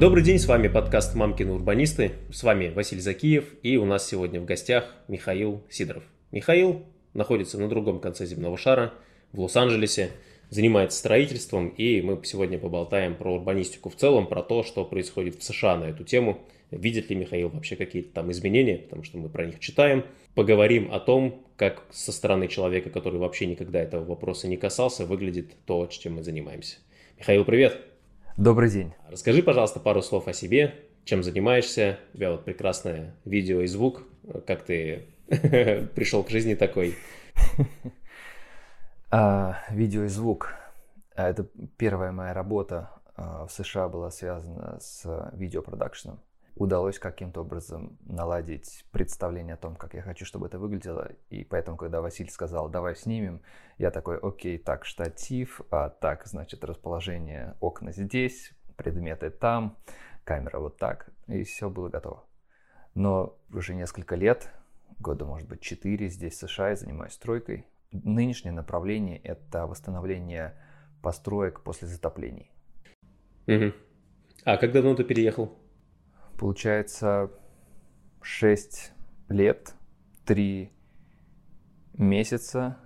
Добрый день, с вами подкаст «Мамкины урбанисты». С вами Василий Закиев, и у нас сегодня в гостях Михаил Сидоров. Михаил находится на другом конце земного шара, в Лос-Анджелесе, занимается строительством, и мы сегодня поболтаем про урбанистику в целом, про то, что происходит в США на эту тему. Видит ли Михаил вообще какие-то там изменения, потому что мы про них читаем. Поговорим о том, как со стороны человека, который вообще никогда этого вопроса не касался, выглядит то, чем мы занимаемся. Михаил, привет! Добрый день. Расскажи, пожалуйста, пару слов о себе, чем занимаешься, у тебя вот прекрасное видео и звук, как ты пришел к жизни такой. А, видео и звук. А, это первая моя работа а, в США была связана с видеопродакшеном. Удалось каким-то образом наладить представление о том, как я хочу, чтобы это выглядело. И поэтому, когда Василий сказал, давай снимем, я такой, окей, так, штатив, а так, значит, расположение окна здесь, предметы там, камера вот так, и все было готово. Но уже несколько лет, года, может быть, четыре здесь, в США, я занимаюсь стройкой. Нынешнее направление – это восстановление построек после затоплений. Угу. А как давно ты переехал? Получается, 6 лет, 3 месяца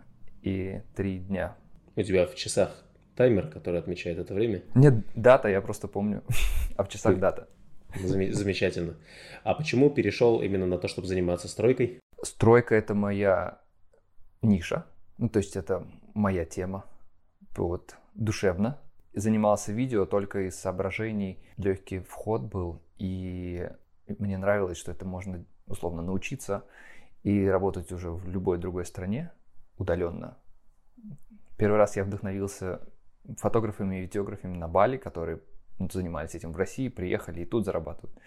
и 3 дня. У тебя в часах таймер, который отмечает это время? Нет, дата, я просто помню, а в часах дата. Замечательно. А почему перешел именно на то, чтобы заниматься стройкой? Стройка – это моя ниша, ну, то есть это моя тема, вот, душевно. Занимался видео только из соображений, легкий вход был, и мне нравилось, что это можно условно научиться и работать уже в любой другой стране удаленно. Первый раз я вдохновился фотографами и видеографами на Бали, которые занимались этим в России, приехали и тут зарабатывают.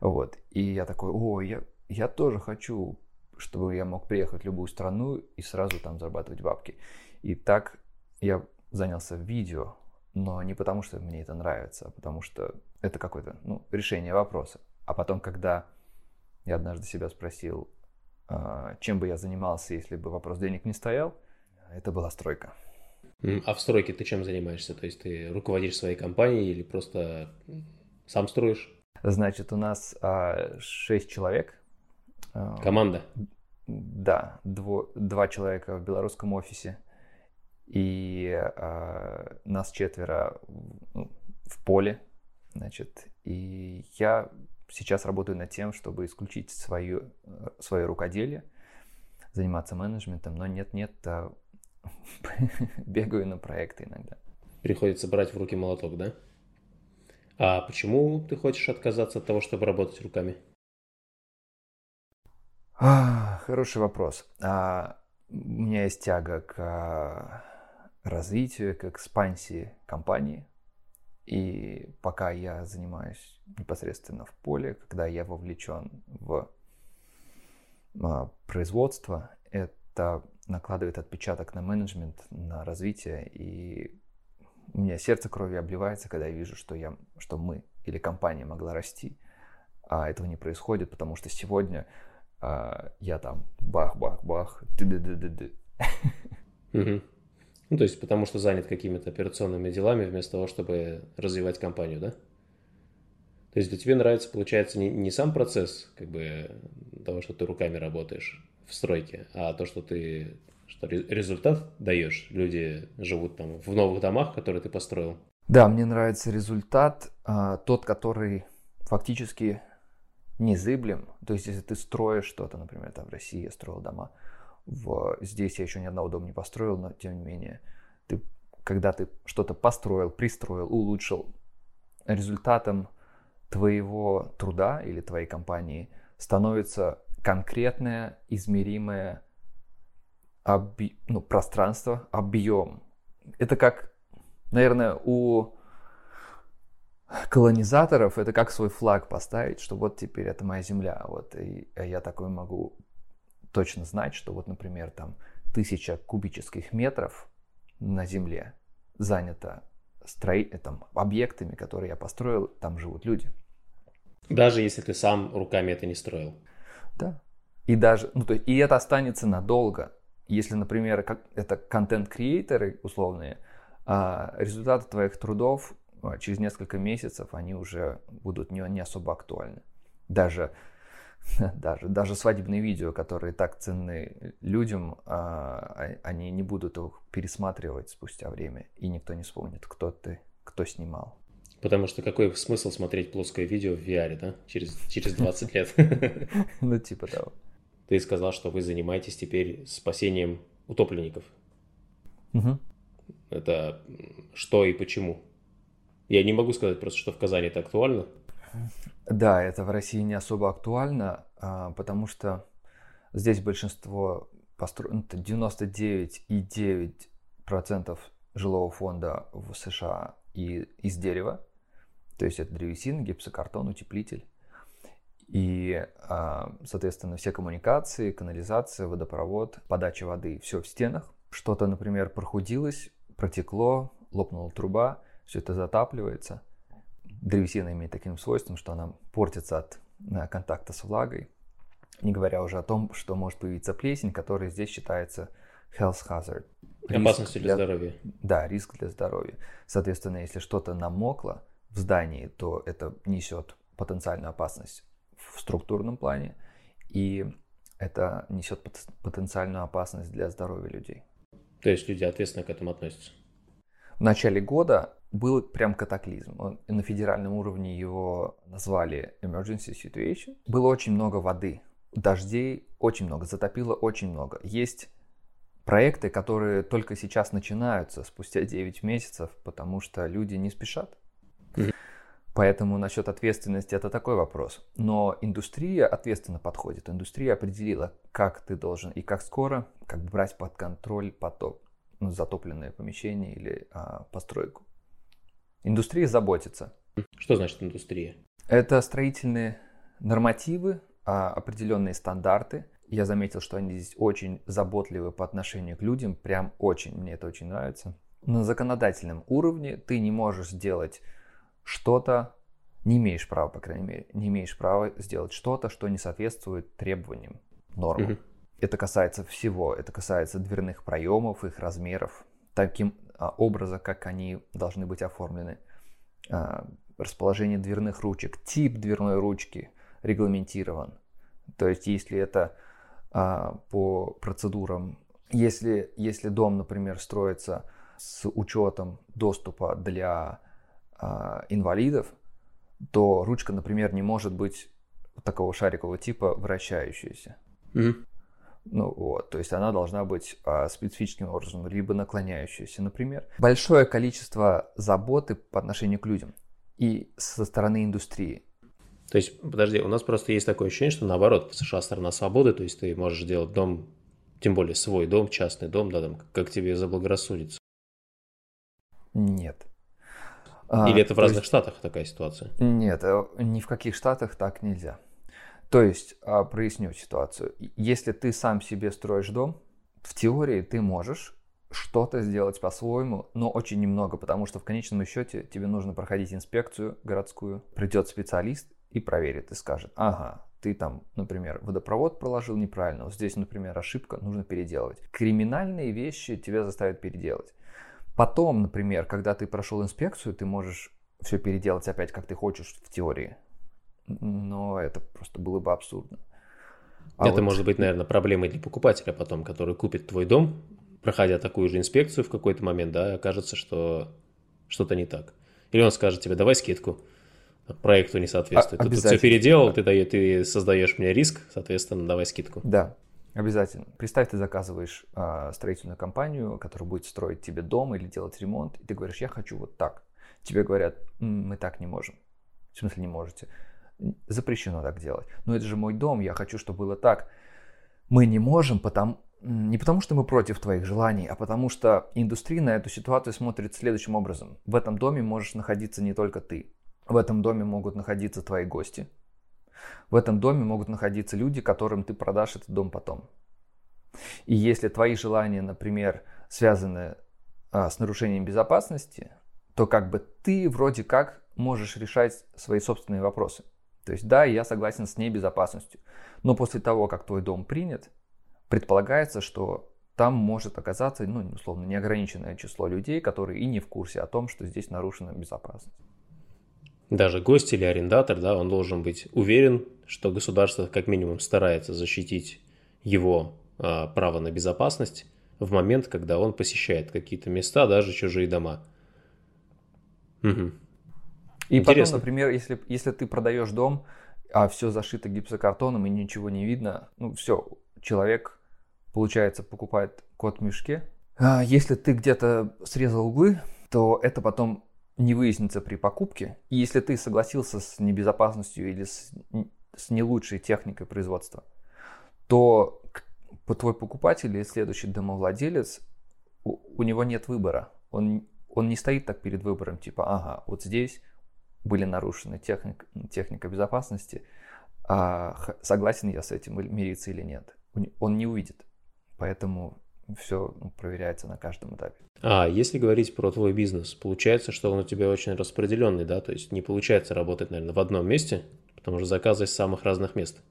Вот. И я такой, о, я, я тоже хочу, чтобы я мог приехать в любую страну и сразу там зарабатывать бабки. И так я занялся видео, но не потому, что мне это нравится, а потому что это какое-то ну, решение вопроса. А потом, когда я однажды себя спросил, а, чем бы я занимался, если бы вопрос денег не стоял, это была стройка. А в стройке ты чем занимаешься? То есть ты руководишь своей компанией или просто сам строишь? Значит, у нас а, 6 человек. А, Команда? Да, дво, два человека в белорусском офисе и а, нас четверо ну, в поле, значит, и я сейчас работаю над тем, чтобы исключить свое, свое рукоделие, заниматься менеджментом, но нет-нет, а бегаю на проекты иногда. Приходится брать в руки молоток, да? А почему ты хочешь отказаться от того, чтобы работать руками? А, хороший вопрос. А, у меня есть тяга к а, развитию, к экспансии компании. И пока я занимаюсь непосредственно в поле, когда я вовлечен в а, производство, это накладывает отпечаток на менеджмент, на развитие, и у меня сердце крови обливается, когда я вижу, что, я, что мы или компания могла расти, а этого не происходит, потому что сегодня а, я там бах-бах-бах, ты-ды-ды-ды-ды. Ну, то есть, потому что занят какими-то операционными делами, вместо того, чтобы развивать компанию, да? То есть, для тебя нравится, получается, не, не сам процесс, как бы, того, что ты руками работаешь, в стройке, а то, что ты что результат даешь. Люди живут там в новых домах, которые ты построил. Да, мне нравится результат, а, тот, который фактически незыблем. То есть, если ты строишь что-то, например, там в России я строил дома, в... здесь я еще ни одного дома не построил, но тем не менее, ты, когда ты что-то построил, пристроил, улучшил, результатом твоего труда или твоей компании становится конкретное, измеримое оби... ну, пространство, объем. Это как, наверное, у колонизаторов это как свой флаг поставить, что вот теперь это моя земля. Вот, и я такой могу точно знать, что вот, например, там тысяча кубических метров на земле занято строи... там, объектами, которые я построил, там живут люди. Даже если ты сам руками это не строил. Да. И даже, ну, то есть, и это останется надолго. Если, например, как, это контент-креаторы условные, а результаты твоих трудов а, через несколько месяцев они уже будут не, не особо актуальны. Даже, даже, даже свадебные видео, которые так ценны людям, а, они не будут их пересматривать спустя время, и никто не вспомнит, кто ты, кто снимал. Потому что какой смысл смотреть плоское видео в VR, да? Через, через 20 лет. Ну, типа того. Ты сказал, что вы занимаетесь теперь спасением утопленников. Это что и почему? Я не могу сказать просто, что в Казани это актуально. Да, это в России не особо актуально, а, потому что здесь большинство построено, 99,9% жилого фонда в США и из дерева, то есть это древесина, гипсокартон, утеплитель. И, а, соответственно, все коммуникации, канализация, водопровод, подача воды, все в стенах. Что-то, например, прохудилось, протекло, лопнула труба, все это затапливается. Древесина имеет таким свойством, что она портится от э, контакта с влагой. Не говоря уже о том, что может появиться плесень, которая здесь считается health hazard. Опасность для, для здоровья. Да, риск для здоровья. Соответственно, если что-то намокло, в здании, то это несет потенциальную опасность в структурном плане, и это несет потенциальную опасность для здоровья людей. То есть люди ответственно к этому относятся? В начале года был прям катаклизм. На федеральном уровне его назвали emergency situation. Было очень много воды, дождей очень много, затопило очень много. Есть проекты, которые только сейчас начинаются, спустя 9 месяцев, потому что люди не спешат. Поэтому насчет ответственности это такой вопрос. Но индустрия ответственно подходит. Индустрия определила, как ты должен и как скоро как брать под контроль поток, ну, затопленное помещение или а, постройку. Индустрия заботится. Что значит индустрия? Это строительные нормативы, а, определенные стандарты. Я заметил, что они здесь очень заботливы по отношению к людям, прям очень, мне это очень нравится. На законодательном уровне ты не можешь сделать что-то, не имеешь права, по крайней мере, не имеешь права сделать что-то, что не соответствует требованиям, нормам. Mm-hmm. Это касается всего, это касается дверных проемов, их размеров, таким а, образа, как они должны быть оформлены, а, расположение дверных ручек, тип дверной ручки регламентирован. То есть, если это а, по процедурам, если, если дом, например, строится с учетом доступа для инвалидов, то ручка, например, не может быть такого шарикового типа вращающаяся. Mm-hmm. Ну вот, то есть она должна быть а, специфическим образом, либо наклоняющаяся, например. Большое количество заботы по отношению к людям и со стороны индустрии. То есть, подожди, у нас просто есть такое ощущение, что наоборот, в США страна свободы, то есть ты можешь делать дом, тем более свой дом, частный дом, да, там, как тебе заблагорассудится. Нет. А, Или это в разных есть... штатах такая ситуация? Нет, э, ни в каких штатах так нельзя. То есть, а, проясню ситуацию. Если ты сам себе строишь дом, в теории ты можешь что-то сделать по-своему, но очень немного, потому что в конечном счете тебе нужно проходить инспекцию городскую. Придет специалист и проверит и скажет, ага, ты там, например, водопровод проложил неправильно, вот здесь, например, ошибка, нужно переделывать. Криминальные вещи тебя заставят переделать. Потом, например, когда ты прошел инспекцию, ты можешь все переделать опять, как ты хочешь в теории. Но это просто было бы абсурдно. А это вот... может быть, наверное, проблемой для покупателя потом, который купит твой дом, проходя такую же инспекцию в какой-то момент, да, окажется, что что-то не так. Или он скажет тебе, давай скидку, проекту не соответствует. А, ты тут все переделал, да. ты, даешь, ты создаешь мне риск, соответственно, давай скидку. Да, Обязательно. Представь, ты заказываешь э, строительную компанию, которая будет строить тебе дом или делать ремонт, и ты говоришь, я хочу вот так. Тебе говорят, мы так не можем. В смысле не можете? Запрещено так делать. Но это же мой дом, я хочу, чтобы было так. Мы не можем, потому, не потому что мы против твоих желаний, а потому что индустрия на эту ситуацию смотрит следующим образом. В этом доме можешь находиться не только ты. В этом доме могут находиться твои гости, в этом доме могут находиться люди, которым ты продашь этот дом потом. И если твои желания, например, связаны а, с нарушением безопасности, то как бы ты вроде как можешь решать свои собственные вопросы. То есть да, я согласен с небезопасностью, но после того, как твой дом принят, предполагается, что там может оказаться, ну, условно, неограниченное число людей, которые и не в курсе о том, что здесь нарушена безопасность. Даже гость или арендатор, да, он должен быть уверен, что государство как минимум старается защитить его а, право на безопасность в момент, когда он посещает какие-то места, даже чужие дома. Угу. И Интересно. потом, например, если, если ты продаешь дом, а все зашито гипсокартоном и ничего не видно, ну все, человек, получается, покупает кот в мешке. А если ты где-то срезал углы, то это потом не выяснится при покупке. И если ты согласился с небезопасностью или с, с не лучшей техникой производства, то твой покупатель или следующий домовладелец, у, у него нет выбора. Он, он не стоит так перед выбором, типа, ага, вот здесь были нарушены техник, техника безопасности, а согласен я с этим мириться или нет. Он не увидит. Поэтому все ну, проверяется на каждом этапе. А если говорить про твой бизнес, получается, что он у тебя очень распределенный, да? То есть не получается работать, наверное, в одном месте, потому что заказы из самых разных мест.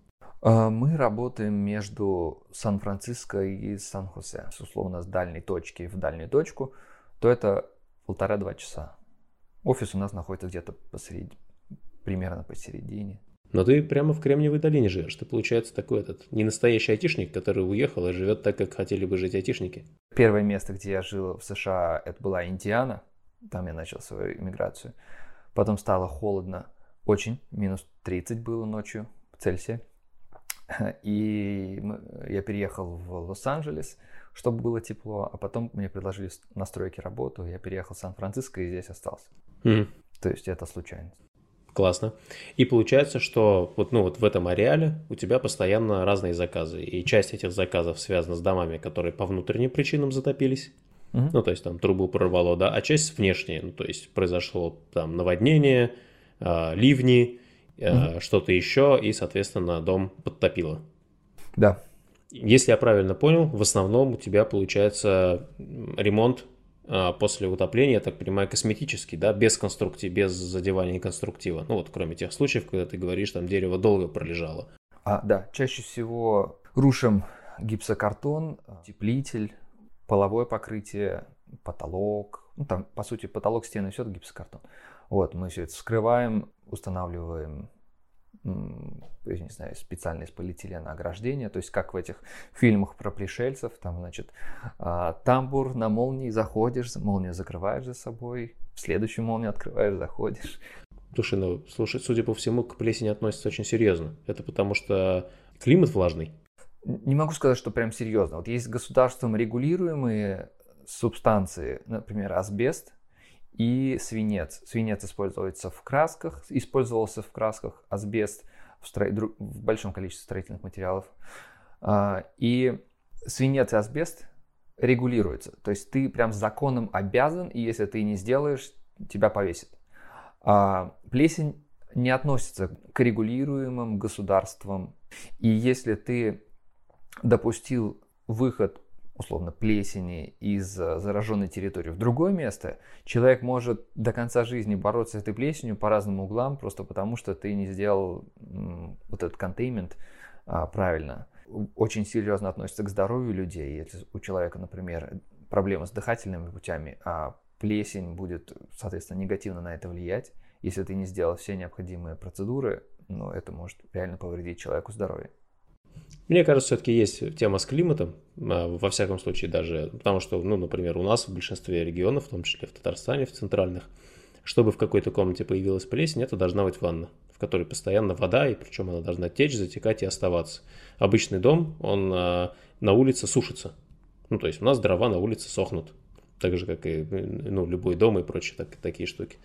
А, мы работаем между Сан-Франциско и Сан-Хосе. Условно, с дальней точки в дальнюю точку, то это полтора-два часа. Офис у нас находится где-то посередине, примерно посередине. Но ты прямо в Кремниевой долине живешь. Ты, получается, такой этот не настоящий айтишник, который уехал и живет так, как хотели бы жить айтишники. Первое место, где я жил в США, это была Индиана. Там я начал свою иммиграцию. Потом стало холодно. Очень. Минус 30 было ночью в Цельсии. И я переехал в Лос-Анджелес, чтобы было тепло. А потом мне предложили на стройке работу. Я переехал в Сан-Франциско и здесь остался. Mm. То есть это случайность. Классно. И получается, что вот, ну, вот в этом ареале у тебя постоянно разные заказы. И часть этих заказов связана с домами, которые по внутренним причинам затопились. Угу. Ну, то есть там трубу прорвало, да, а часть внешняя. Ну, то есть произошло там наводнение, э, ливни, э, угу. что-то еще, и, соответственно, дом подтопило. Да. Если я правильно понял, в основном у тебя получается ремонт после утопления, я так понимаю, косметический, да, без конструктива, без задевания конструктива. Ну вот, кроме тех случаев, когда ты говоришь, там дерево долго пролежало. А, да, чаще всего рушим гипсокартон, теплитель, половое покрытие, потолок. Ну, там, по сути, потолок, стены, все это гипсокартон. Вот, мы все это вскрываем, устанавливаем я не знаю, специальное из полиэтилена ограждение, то есть как в этих фильмах про пришельцев, там, значит, а, тамбур на молнии заходишь, молнию закрываешь за собой, следующую молнию открываешь, заходишь. Слушай, ну, слушай, судя по всему, к плесени относится очень серьезно. Это потому что климат влажный? Не могу сказать, что прям серьезно. Вот есть государством регулируемые субстанции, например, асбест, и свинец. Свинец используется в красках, использовался в красках, асбест в, стро... в большом количестве строительных материалов. А, и свинец и асбест регулируются. То есть ты прям законом обязан, и если ты не сделаешь, тебя повесят. А плесень не относится к регулируемым государствам. И если ты допустил выход условно, плесени из э, зараженной территории в другое место, человек может до конца жизни бороться с этой плесенью по разным углам, просто потому что ты не сделал вот этот контеймент а, правильно. Очень серьезно относится к здоровью людей. Если у человека, например, проблемы с дыхательными путями, а плесень будет, соответственно, негативно на это влиять, если ты не сделал все необходимые процедуры, ну, это может реально повредить человеку здоровье. Мне кажется, все-таки есть тема с климатом, а, во всяком случае даже, потому что, ну, например, у нас в большинстве регионов, в том числе в Татарстане, в центральных, чтобы в какой-то комнате появилась плесень, это должна быть ванна, в которой постоянно вода, и причем она должна течь, затекать и оставаться. Обычный дом, он а, на улице сушится. Ну, то есть у нас дрова на улице сохнут, так же, как и ну, любой дом и прочие так, такие штуки.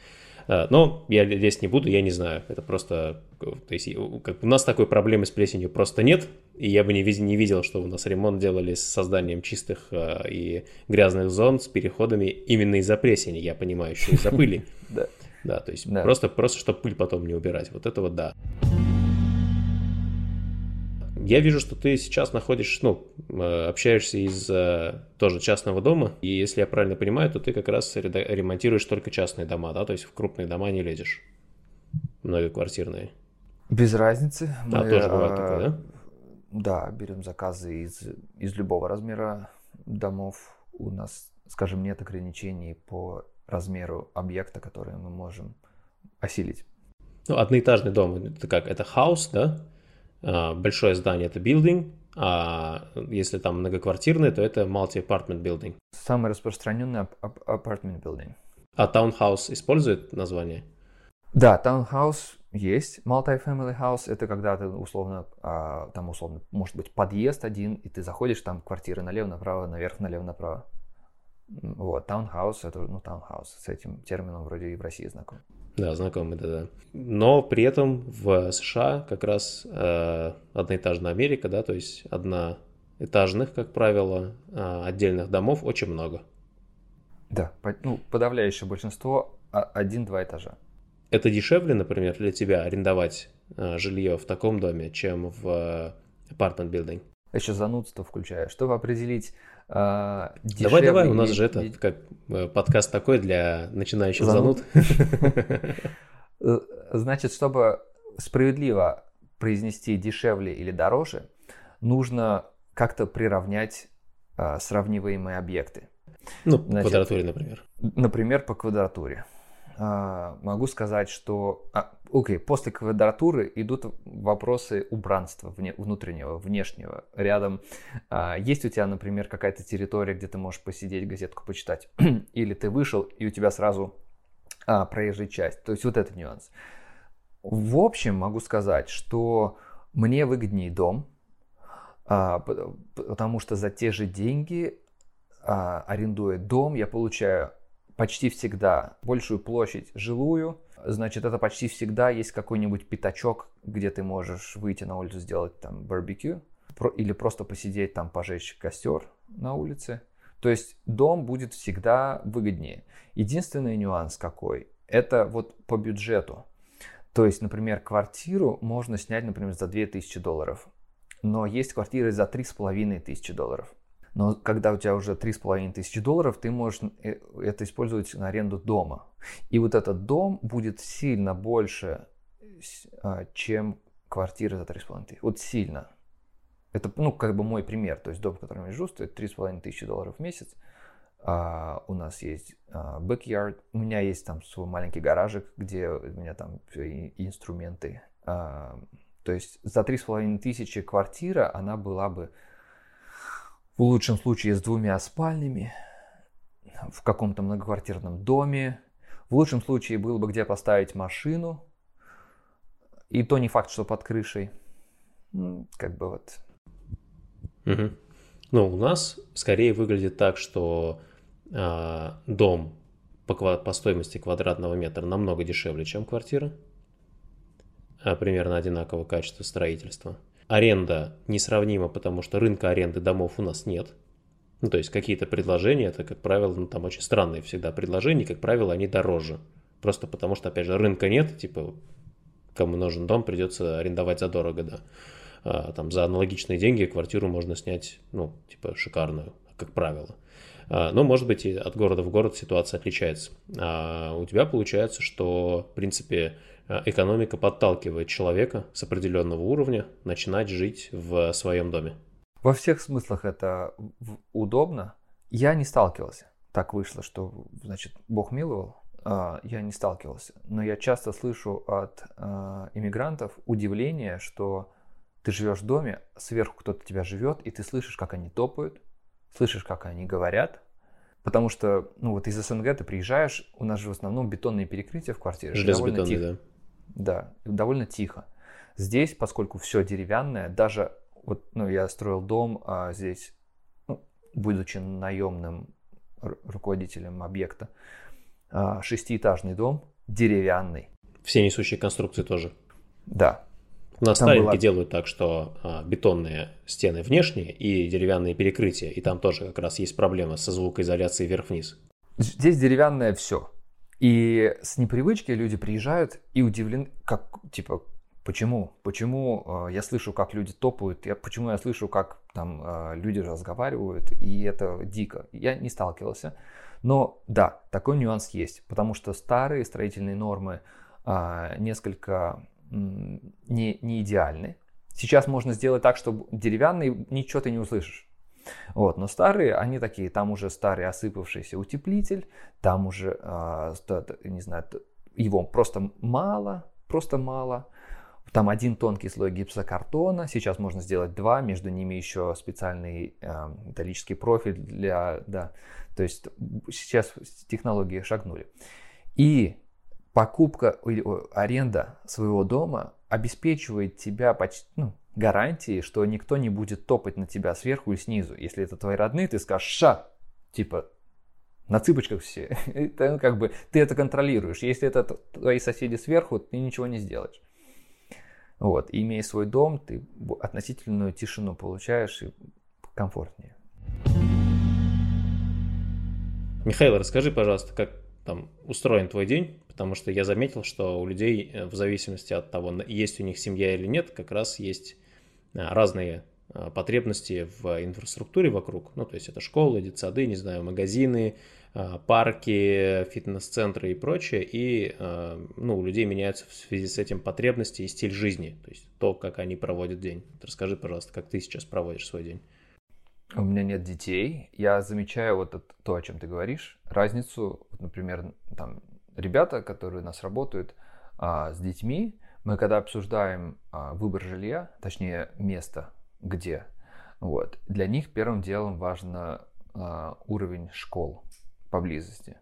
А, но я здесь не буду, я не знаю. Это просто... То есть, как, у нас такой проблемы с плесенью просто нет. И я бы не, не видел, что у нас ремонт делали с созданием чистых э, и грязных зон с переходами именно из-за плесени. Я понимаю, еще из-за пыли. Да. Да, то есть просто, просто, чтобы пыль потом не убирать. Вот это вот да. Я вижу, что ты сейчас находишь, ну, э, общаешься из э, тоже частного дома, и если я правильно понимаю, то ты как раз ремонтируешь только частные дома, да, то есть в крупные дома не лезешь, многоквартирные. Без разницы. Мы, а, тоже бывает такое, да? Да, берем заказы из, из любого размера домов у нас, скажем, нет ограничений по размеру объекта, который мы можем осилить. Ну, одноэтажный дом, это как? Это house, да? А, большое здание – это building, а если там многоквартирный, то это multi-apartment building. Самый распространенный apartment building. А таунхаус использует название? Да, таунхаус есть. Multi-family house – это когда ты условно, а, там условно, может быть, подъезд один, и ты заходишь, там квартиры налево-направо, наверх, налево-направо. Вот, таунхаус – это, ну, таунхаус. С этим термином вроде и в России знаком. Да, знакомый, да-да. Но при этом в США как раз э, одноэтажная Америка, да, то есть одноэтажных, как правило, э, отдельных домов очень много. Да, ну, подавляющее большинство а, один-два этажа. Это дешевле, например, для тебя арендовать э, жилье в таком доме, чем в э, apartment building? Сейчас занудство включаю. Чтобы определить э, Давай, давай, у нас же это как э, подкаст такой для начинающих зануд. Э, значит, чтобы справедливо произнести дешевле или дороже, нужно как-то приравнять э, сравниваемые объекты. Ну, по Значит, квадратуре, например. Например, по квадратуре. А, могу сказать, что... А, окей, после квадратуры идут вопросы убранства вне, внутреннего, внешнего. Рядом а, есть у тебя, например, какая-то территория, где ты можешь посидеть, газетку почитать. Или ты вышел, и у тебя сразу а, проезжая часть. То есть вот этот нюанс. В общем, могу сказать, что мне выгоднее дом, а, потому что за те же деньги, а, арендуя дом, я получаю почти всегда большую площадь жилую, значит, это почти всегда есть какой-нибудь пятачок, где ты можешь выйти на улицу, сделать там барбекю, или просто посидеть там, пожечь костер на улице. То есть дом будет всегда выгоднее. Единственный нюанс какой? Это вот по бюджету. То есть, например, квартиру можно снять, например, за 2000 долларов. Но есть квартиры за 3500 долларов. Но когда у тебя уже 3,5 тысячи долларов, ты можешь э, это использовать на аренду дома. И вот этот дом будет сильно больше, а, чем квартира за 3,5 тысячи. Вот сильно. Это, ну, как бы мой пример. То есть дом, в котором я живу, стоит 3,5 тысячи долларов в месяц. А, у нас есть а, backyard. У меня есть там свой маленький гаражик, где у меня там инструменты. А, то есть за 3,5 тысячи квартира, она была бы в лучшем случае с двумя спальнями, в каком-то многоквартирном доме. В лучшем случае было бы где поставить машину. И то не факт, что под крышей. Как бы вот. Угу. Ну, у нас скорее выглядит так, что э, дом по, по стоимости квадратного метра намного дешевле, чем квартира. А примерно одинакового качества строительства. Аренда несравнима, потому что рынка аренды домов у нас нет. Ну, то есть какие-то предложения, это, как правило, ну, там очень странные всегда предложения, как правило, они дороже. Просто потому что, опять же, рынка нет, типа, кому нужен дом, придется арендовать задорого, да. А, там за аналогичные деньги квартиру можно снять, ну, типа, шикарную, как правило. А, но, может быть, и от города в город ситуация отличается. А у тебя получается, что, в принципе, экономика подталкивает человека с определенного уровня начинать жить в своем доме. Во всех смыслах это удобно. Я не сталкивался. Так вышло, что, значит, Бог миловал, а, я не сталкивался. Но я часто слышу от а, иммигрантов удивление, что ты живешь в доме, сверху кто-то тебя живет, и ты слышишь, как они топают, слышишь, как они говорят, Потому что, ну вот из СНГ ты приезжаешь, у нас же в основном бетонные перекрытия в квартире. Железобетонные, да. Да, довольно тихо. Здесь, поскольку все деревянное, даже вот, ну, я строил дом а здесь, ну, будучи наемным руководителем объекта, а, шестиэтажный дом, деревянный. Все несущие конструкции тоже? Да. У нас была... делают так, что а, бетонные стены внешние и деревянные перекрытия, и там тоже как раз есть проблема со звукоизоляцией вверх-вниз. Здесь деревянное все. И с непривычки люди приезжают и удивлены, как, типа, почему? Почему э, я слышу, как люди топают, я, почему я слышу, как там э, люди разговаривают, и это дико. Я не сталкивался. Но да, такой нюанс есть, потому что старые строительные нормы э, несколько не, не идеальны. Сейчас можно сделать так, чтобы деревянный ничего ты не услышишь. Вот, но старые, они такие, там уже старый осыпавшийся утеплитель, там уже, э, не знаю, его просто мало, просто мало. Там один тонкий слой гипсокартона, сейчас можно сделать два, между ними еще специальный э, металлический профиль для, да, то есть сейчас технологии шагнули. И покупка или аренда своего дома обеспечивает тебя почти, ну, гарантии, что никто не будет топать на тебя сверху и снизу. Если это твои родные, ты скажешь «ша», типа на цыпочках все. это, ну, как бы, ты это контролируешь. Если это твои соседи сверху, ты ничего не сделаешь. Вот, и имея свой дом, ты относительную тишину получаешь и комфортнее. Михаил, расскажи, пожалуйста, как там устроен твой день, потому что я заметил, что у людей э, в зависимости от того, есть у них семья или нет, как раз есть разные э, потребности в инфраструктуре вокруг. Ну, то есть это школы, детсады, не знаю, магазины, парки, фитнес-центры и прочее. И ну, у людей меняются в связи с этим потребности и стиль жизни, то есть то, как они проводят день. Расскажи, пожалуйста, как ты сейчас проводишь свой день. У меня нет детей. Я замечаю вот это, то, о чем ты говоришь, разницу, например, там ребята, которые у нас работают а, с детьми, мы когда обсуждаем а, выбор жилья, точнее место, где, вот, для них первым делом важно а, уровень школ поблизости.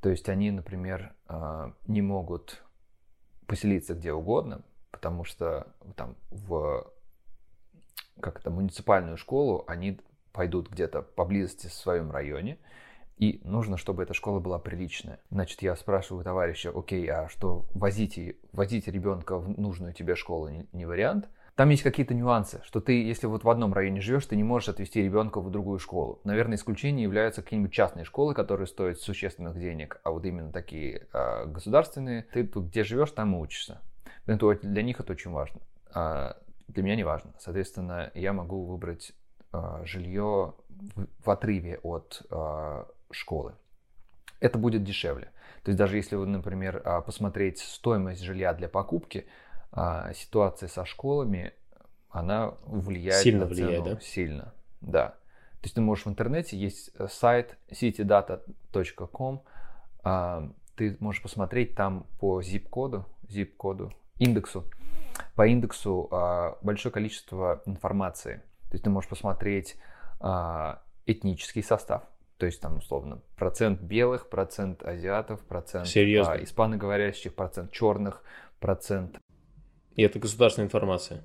То есть они, например, а, не могут поселиться где угодно, потому что там в как это, муниципальную школу они пойдут где-то поблизости в своем районе, и нужно, чтобы эта школа была приличная. Значит, я спрашиваю товарища, окей, а что, возите, возите ребенка в нужную тебе школу не, не вариант? Там есть какие-то нюансы, что ты, если вот в одном районе живешь, ты не можешь отвезти ребенка в другую школу. Наверное, исключением являются какие-нибудь частные школы, которые стоят существенных денег, а вот именно такие э, государственные, ты тут где живешь, там и учишься. Это, для них это очень важно. А для меня не важно. Соответственно, я могу выбрать э, жилье в, в отрыве от э, школы. Это будет дешевле. То есть даже если вы, например, а, посмотреть стоимость жилья для покупки, а, ситуация со школами, она влияет сильно на цену. Влияет, да? Сильно, да. То есть ты можешь в интернете, есть э, сайт citydata.com, а, ты можешь посмотреть там по zip-коду, zip-коду, индексу, по индексу большое количество информации. То есть ты можешь посмотреть этнический состав, то есть там условно процент белых, процент азиатов, процент Серьезно? А, испаноговорящих, процент черных, процент... И это государственная информация?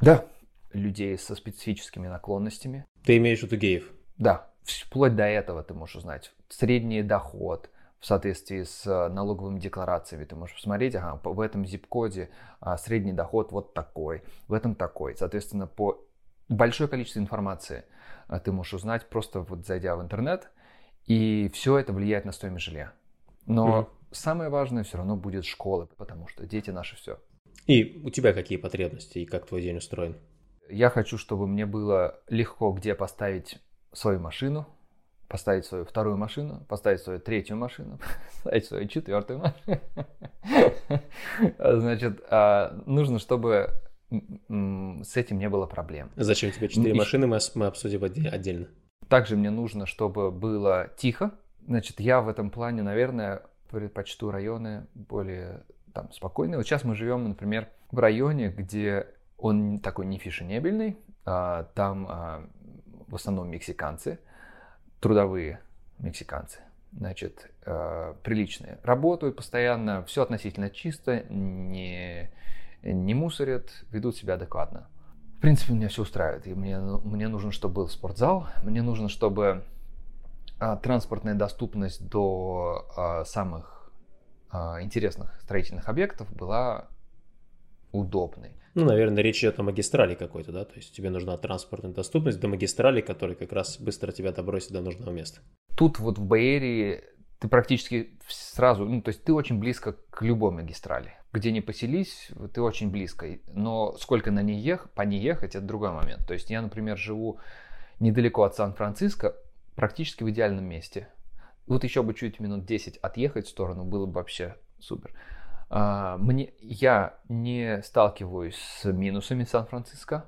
Да. Людей со специфическими наклонностями. Ты имеешь в виду геев? Да. Вплоть до этого ты можешь узнать. Средний доход в соответствии с э, налоговыми декларациями. Ты можешь посмотреть, ага, в этом zip-коде а, средний доход вот такой, в этом такой. Соответственно, по большое количество информации – ты можешь узнать, просто вот зайдя в интернет, и все это влияет на стоимость жилья. Но mm самое важное все равно будет школа, потому что дети наши все. И у тебя какие потребности и как твой день устроен? Я хочу, чтобы мне было легко где поставить свою машину, поставить свою вторую машину, поставить свою третью машину, поставить свою четвертую машину. Значит, а, нужно, чтобы с этим не было проблем. Зачем тебе четыре машины, мы, мы обсудим отдельно. Также мне нужно, чтобы было тихо. Значит, я в этом плане, наверное, предпочту районы более там, спокойные. Вот сейчас мы живем, например, в районе, где он такой не фешенебельный. А, там а, в основном мексиканцы, трудовые мексиканцы, значит, а, приличные. Работают постоянно, все относительно чисто, не не мусорят, ведут себя адекватно. В принципе, меня все устраивает. И мне, мне нужно, чтобы был спортзал, мне нужно, чтобы а, транспортная доступность до а, самых а, интересных строительных объектов была удобной. Ну, наверное, речь идет о магистрали какой-то, да? То есть тебе нужна транспортная доступность до магистрали, которая как раз быстро тебя добросит до нужного места. Тут вот в Бэйрии ты практически сразу, ну, то есть ты очень близко к любой магистрали где не поселись, ты очень близко. Но сколько на ней ехать, по ней ехать, это другой момент. То есть я, например, живу недалеко от Сан-Франциско, практически в идеальном месте. Вот еще бы чуть минут 10 отъехать в сторону, было бы вообще супер. А, мне, я не сталкиваюсь с минусами Сан-Франциско,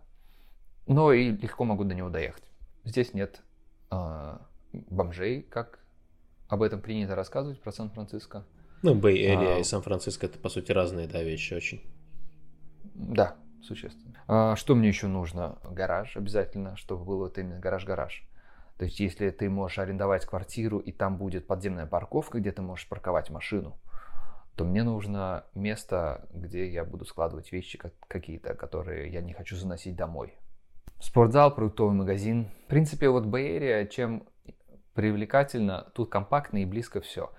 но и легко могу до него доехать. здесь нет э, бомжей, как об этом принято рассказывать про Сан-Франциско. Ну, Бэй Эрия а, и Сан-Франциско это, по сути, разные, да, вещи очень. Да, существенно. А, что мне еще нужно? Гараж обязательно, чтобы был вот именно гараж-гараж. То есть, если ты можешь арендовать квартиру, и там будет подземная парковка, где ты можешь парковать машину, то мне нужно место, где я буду складывать вещи какие-то, которые я не хочу заносить домой. Спортзал, продуктовый магазин. В принципе, вот Бэйрия, чем привлекательно, тут компактно и близко все.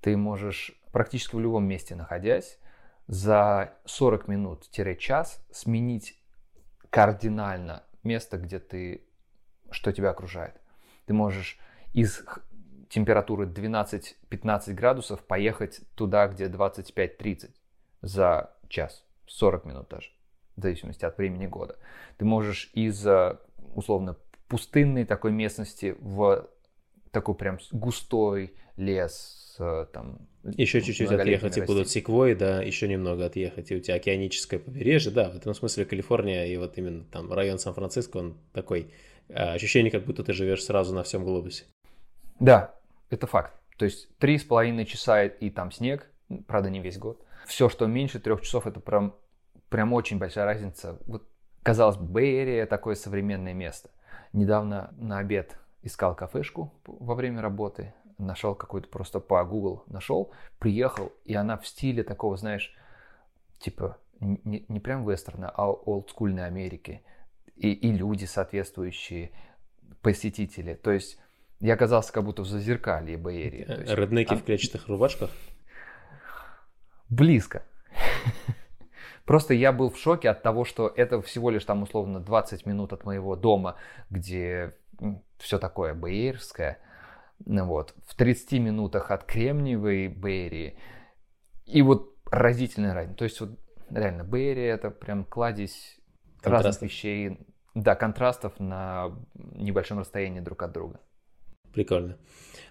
Ты можешь практически в любом месте находясь за 40 минут-час сменить кардинально место, где ты, что тебя окружает. Ты можешь из температуры 12-15 градусов поехать туда, где 25-30 за час, 40 минут даже, в зависимости от времени года. Ты можешь из условно пустынной такой местности в такой прям густой лес, там... Еще чуть-чуть отъехать, и будут секвои, да, еще немного отъехать, и у тебя океаническое побережье, да, в этом смысле Калифорния и вот именно там район Сан-Франциско, он такой, а, ощущение, как будто ты живешь сразу на всем глобусе. Да, это факт. То есть три с половиной часа и там снег, правда не весь год. Все, что меньше трех часов, это прям, прям очень большая разница. Вот, казалось бы, Бэйрия такое современное место. Недавно на обед искал кафешку во время работы, нашел какую-то просто по Google нашел, приехал, и она в стиле такого, знаешь, типа не, не прям вестерна, а олдскульной Америки. И, и люди соответствующие, посетители. То есть я оказался как будто в зазеркалье Бэйрии. Реднеки а... в клетчатых рубашках? Близко. Просто я был в шоке от того, что это всего лишь там условно 20 минут от моего дома, где все такое бэйрское. Вот. В 30 минутах от Кремниевой Бэйрии. И вот разительная разница. То есть вот реально Бэйрия это прям кладезь разных вещей. Да, контрастов на небольшом расстоянии друг от друга. Прикольно.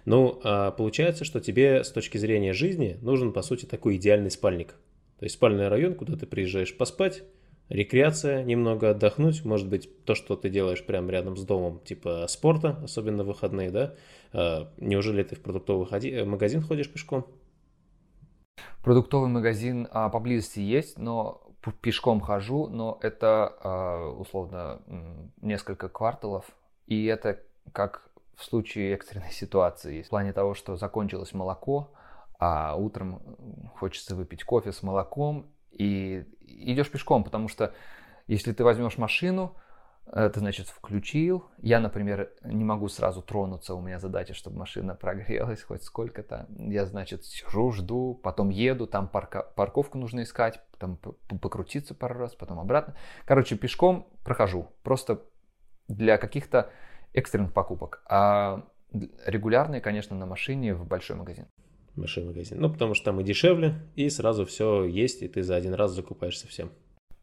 Ну, а получается, что тебе с точки зрения жизни нужен, по сути, такой идеальный спальник. То есть спальный район, куда ты приезжаешь поспать, рекреация, немного отдохнуть, может быть, то, что ты делаешь прямо рядом с домом, типа спорта, особенно выходные, да? А, неужели ты в продуктовый ходи... магазин ходишь пешком? Продуктовый магазин а, поблизости есть, но пешком хожу, но это а, условно несколько кварталов, и это как в случае экстренной ситуации. В плане того, что закончилось молоко, а утром хочется выпить кофе с молоком, и идешь пешком, потому что если ты возьмешь машину, это значит включил. Я, например, не могу сразу тронуться, у меня задача, чтобы машина прогрелась хоть сколько-то. Я, значит, сижу, жду, потом еду, там парка, парковку нужно искать, потом покрутиться пару раз, потом обратно. Короче, пешком прохожу, просто для каких-то экстренных покупок. А регулярные, конечно, на машине в большой магазин. Большой магазин. Ну, потому что там и дешевле, и сразу все есть, и ты за один раз закупаешься всем.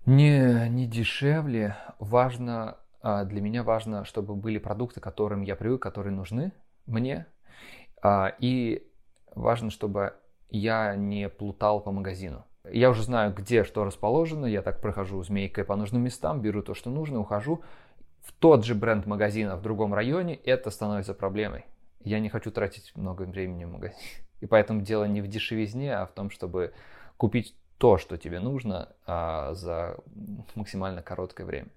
Не, не дешевле. Важно, а, для меня важно, чтобы были продукты, которым я привык, которые нужны мне. А, и важно, чтобы я не плутал по магазину. Я уже знаю, где что расположено, я так прохожу змейкой по нужным местам, беру то, что нужно, ухожу в тот же бренд магазина в другом районе, это становится проблемой. Я не хочу тратить много времени в магазине. И поэтому дело не в дешевизне, а в том, чтобы купить то, что тебе нужно а, за максимально короткое время.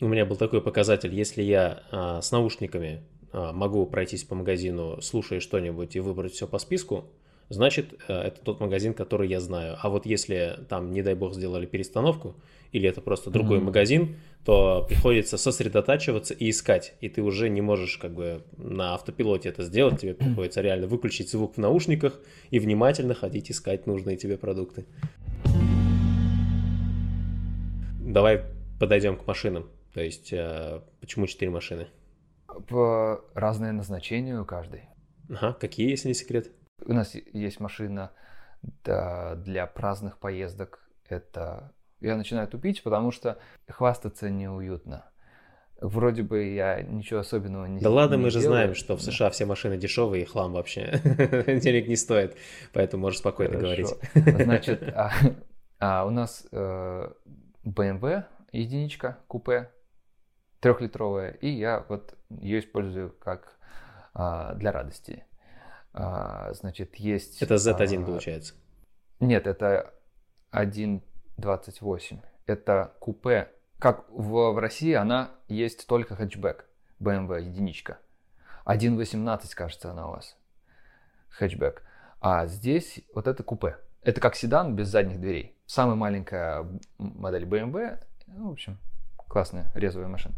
У меня был такой показатель, если я а, с наушниками а, могу пройтись по магазину, слушая что-нибудь и выбрать все по списку, значит, э, это тот магазин, который я знаю. А вот если там, не дай бог, сделали перестановку, или это просто другой mm-hmm. магазин, то приходится сосредотачиваться и искать. И ты уже не можешь как бы на автопилоте это сделать. Тебе приходится реально выключить звук в наушниках и внимательно ходить искать нужные тебе продукты. Давай подойдем к машинам. То есть, э, почему четыре машины? По разное назначение у каждой. Ага, какие, если не секрет? У нас есть машина да, для праздных поездок. Это я начинаю тупить, потому что хвастаться неуютно. Вроде бы я ничего особенного не Да ладно, не мы же знаем, что в США все машины дешевые и хлам вообще. Денег не стоит, поэтому можешь спокойно Хорошо. говорить. Значит, а, а у нас э, BMW единичка, купе, трехлитровая, и я вот ее использую как а, для радости. А, значит, есть... Это Z1 а, получается? Нет, это 1.28. Это купе. Как в, в России она есть только хэтчбэк. BMW единичка. 1.18, кажется, она у вас. Хэтчбэк. А здесь вот это купе. Это как седан без задних дверей. Самая маленькая модель BMW. Ну, в общем, классная резвая машина.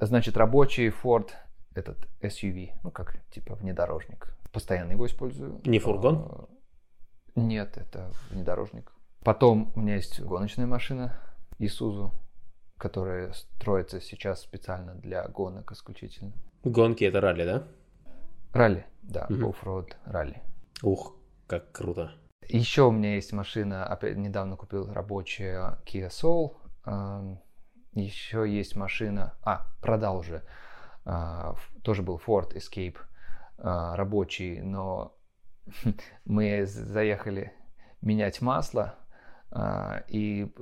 Значит, рабочий Ford, этот SUV, ну как типа внедорожник. Постоянно его использую. Не фургон? А, нет, это внедорожник. Потом у меня есть гоночная машина Isuzu, которая строится сейчас специально для гонок исключительно. Гонки это ралли, да? Ралли, да, угу. оффроуд ралли. Ух, как круто. Еще у меня есть машина, опять недавно купил рабочая Kia Soul. Еще есть машина, а, продал уже, тоже был Ford Escape а, рабочий, но мы заехали менять масло, а, и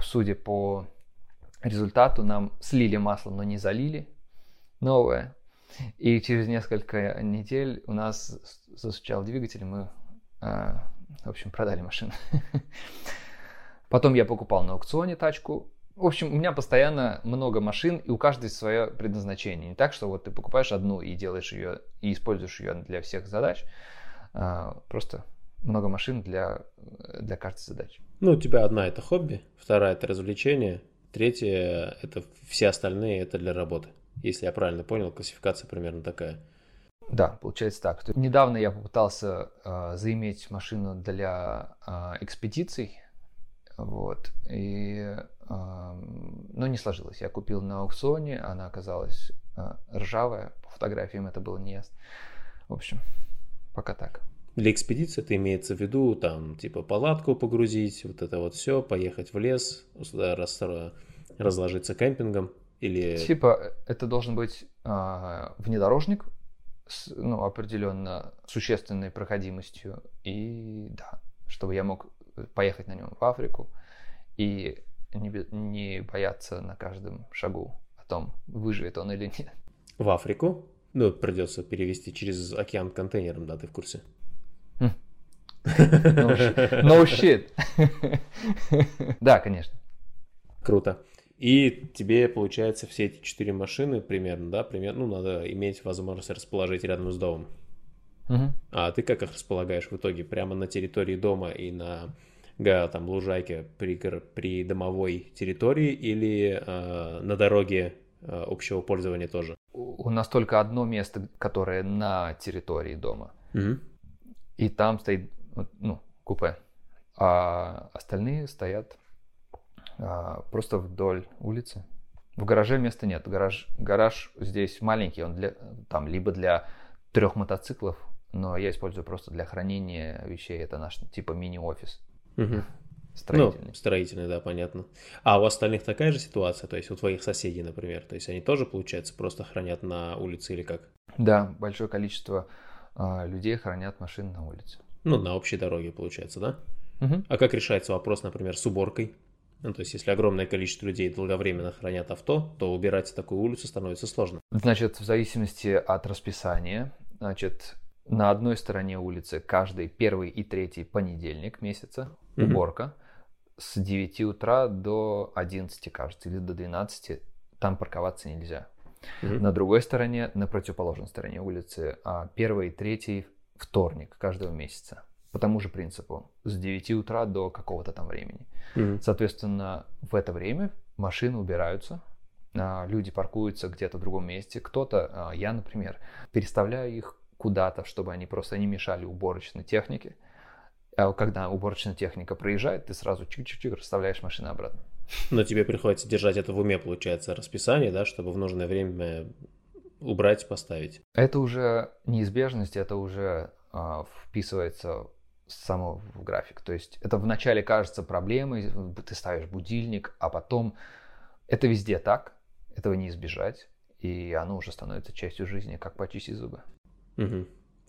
судя по результату нам слили масло, но не залили новое. И через несколько недель у нас застучал двигатель, мы, в общем, продали машину. Потом я покупал на аукционе тачку, в общем, у меня постоянно много машин, и у каждой свое предназначение. Не так, что вот ты покупаешь одну и делаешь ее, и используешь ее для всех задач. А, просто много машин для, для каждой задачи. Ну, у тебя одна это хобби, вторая это развлечение, третья это все остальные это для работы. Если я правильно понял, классификация примерно такая. Да, получается так. Недавно я попытался э, заиметь машину для э, экспедиций, вот, и но не сложилось. Я купил на аукционе, она оказалась а, ржавая, по фотографиям это было не ясно. В общем, пока так. Для экспедиции это имеется в виду, там, типа, палатку погрузить, вот это вот все, поехать в лес, раз, разложиться кемпингом или... Типа, это должен быть э, внедорожник с, ну, определенно существенной проходимостью, и да, чтобы я мог поехать на нем в Африку и не, не бояться на каждом шагу о том, выживет он или нет. В Африку? Ну, придется перевести через океан контейнером, да, ты в курсе? Хм. No shit. Да, конечно. Круто. И тебе, получается, все эти четыре машины примерно, да, примерно, ну, надо иметь возможность расположить рядом с домом. Угу. А ты как их располагаешь в итоге? Прямо на территории дома и на там лужайке при, при домовой территории или э, на дороге э, общего пользования тоже? У нас только одно место, которое на территории дома. Угу. И там стоит ну, купе. А остальные стоят а, просто вдоль улицы. В гараже места нет. Гараж, гараж здесь маленький, он для, там либо для трех мотоциклов, но я использую просто для хранения вещей. Это наш типа мини-офис. Угу. Строительный. Ну, строительный, да, понятно. А у остальных такая же ситуация? То есть у твоих соседей, например? То есть они тоже, получается, просто хранят на улице или как? Да, большое количество э, людей хранят машины на улице. Ну, на общей дороге, получается, да? Угу. А как решается вопрос, например, с уборкой? Ну, то есть, если огромное количество людей долговременно хранят авто, то убирать такую улицу становится сложно. Значит, в зависимости от расписания, значит, на одной стороне улицы каждый первый и третий понедельник месяца mm-hmm. уборка. С 9 утра до 11, кажется, или до 12 там парковаться нельзя. Mm-hmm. На другой стороне, на противоположной стороне улицы, а первый и третий вторник каждого месяца. По тому же принципу. С 9 утра до какого-то там времени. Mm-hmm. Соответственно, в это время машины убираются, а, люди паркуются где-то в другом месте. Кто-то, а, я, например, переставляю их куда-то, чтобы они просто не мешали уборочной технике. А когда уборочная техника проезжает, ты сразу чик-чик-чик расставляешь машину обратно. Но тебе приходится держать это в уме, получается, расписание, да, чтобы в нужное время убрать, поставить. Это уже неизбежность, это уже э, вписывается само в график. То есть это вначале кажется проблемой, ты ставишь будильник, а потом это везде так, этого не избежать, и оно уже становится частью жизни, как почистить зубы. Угу.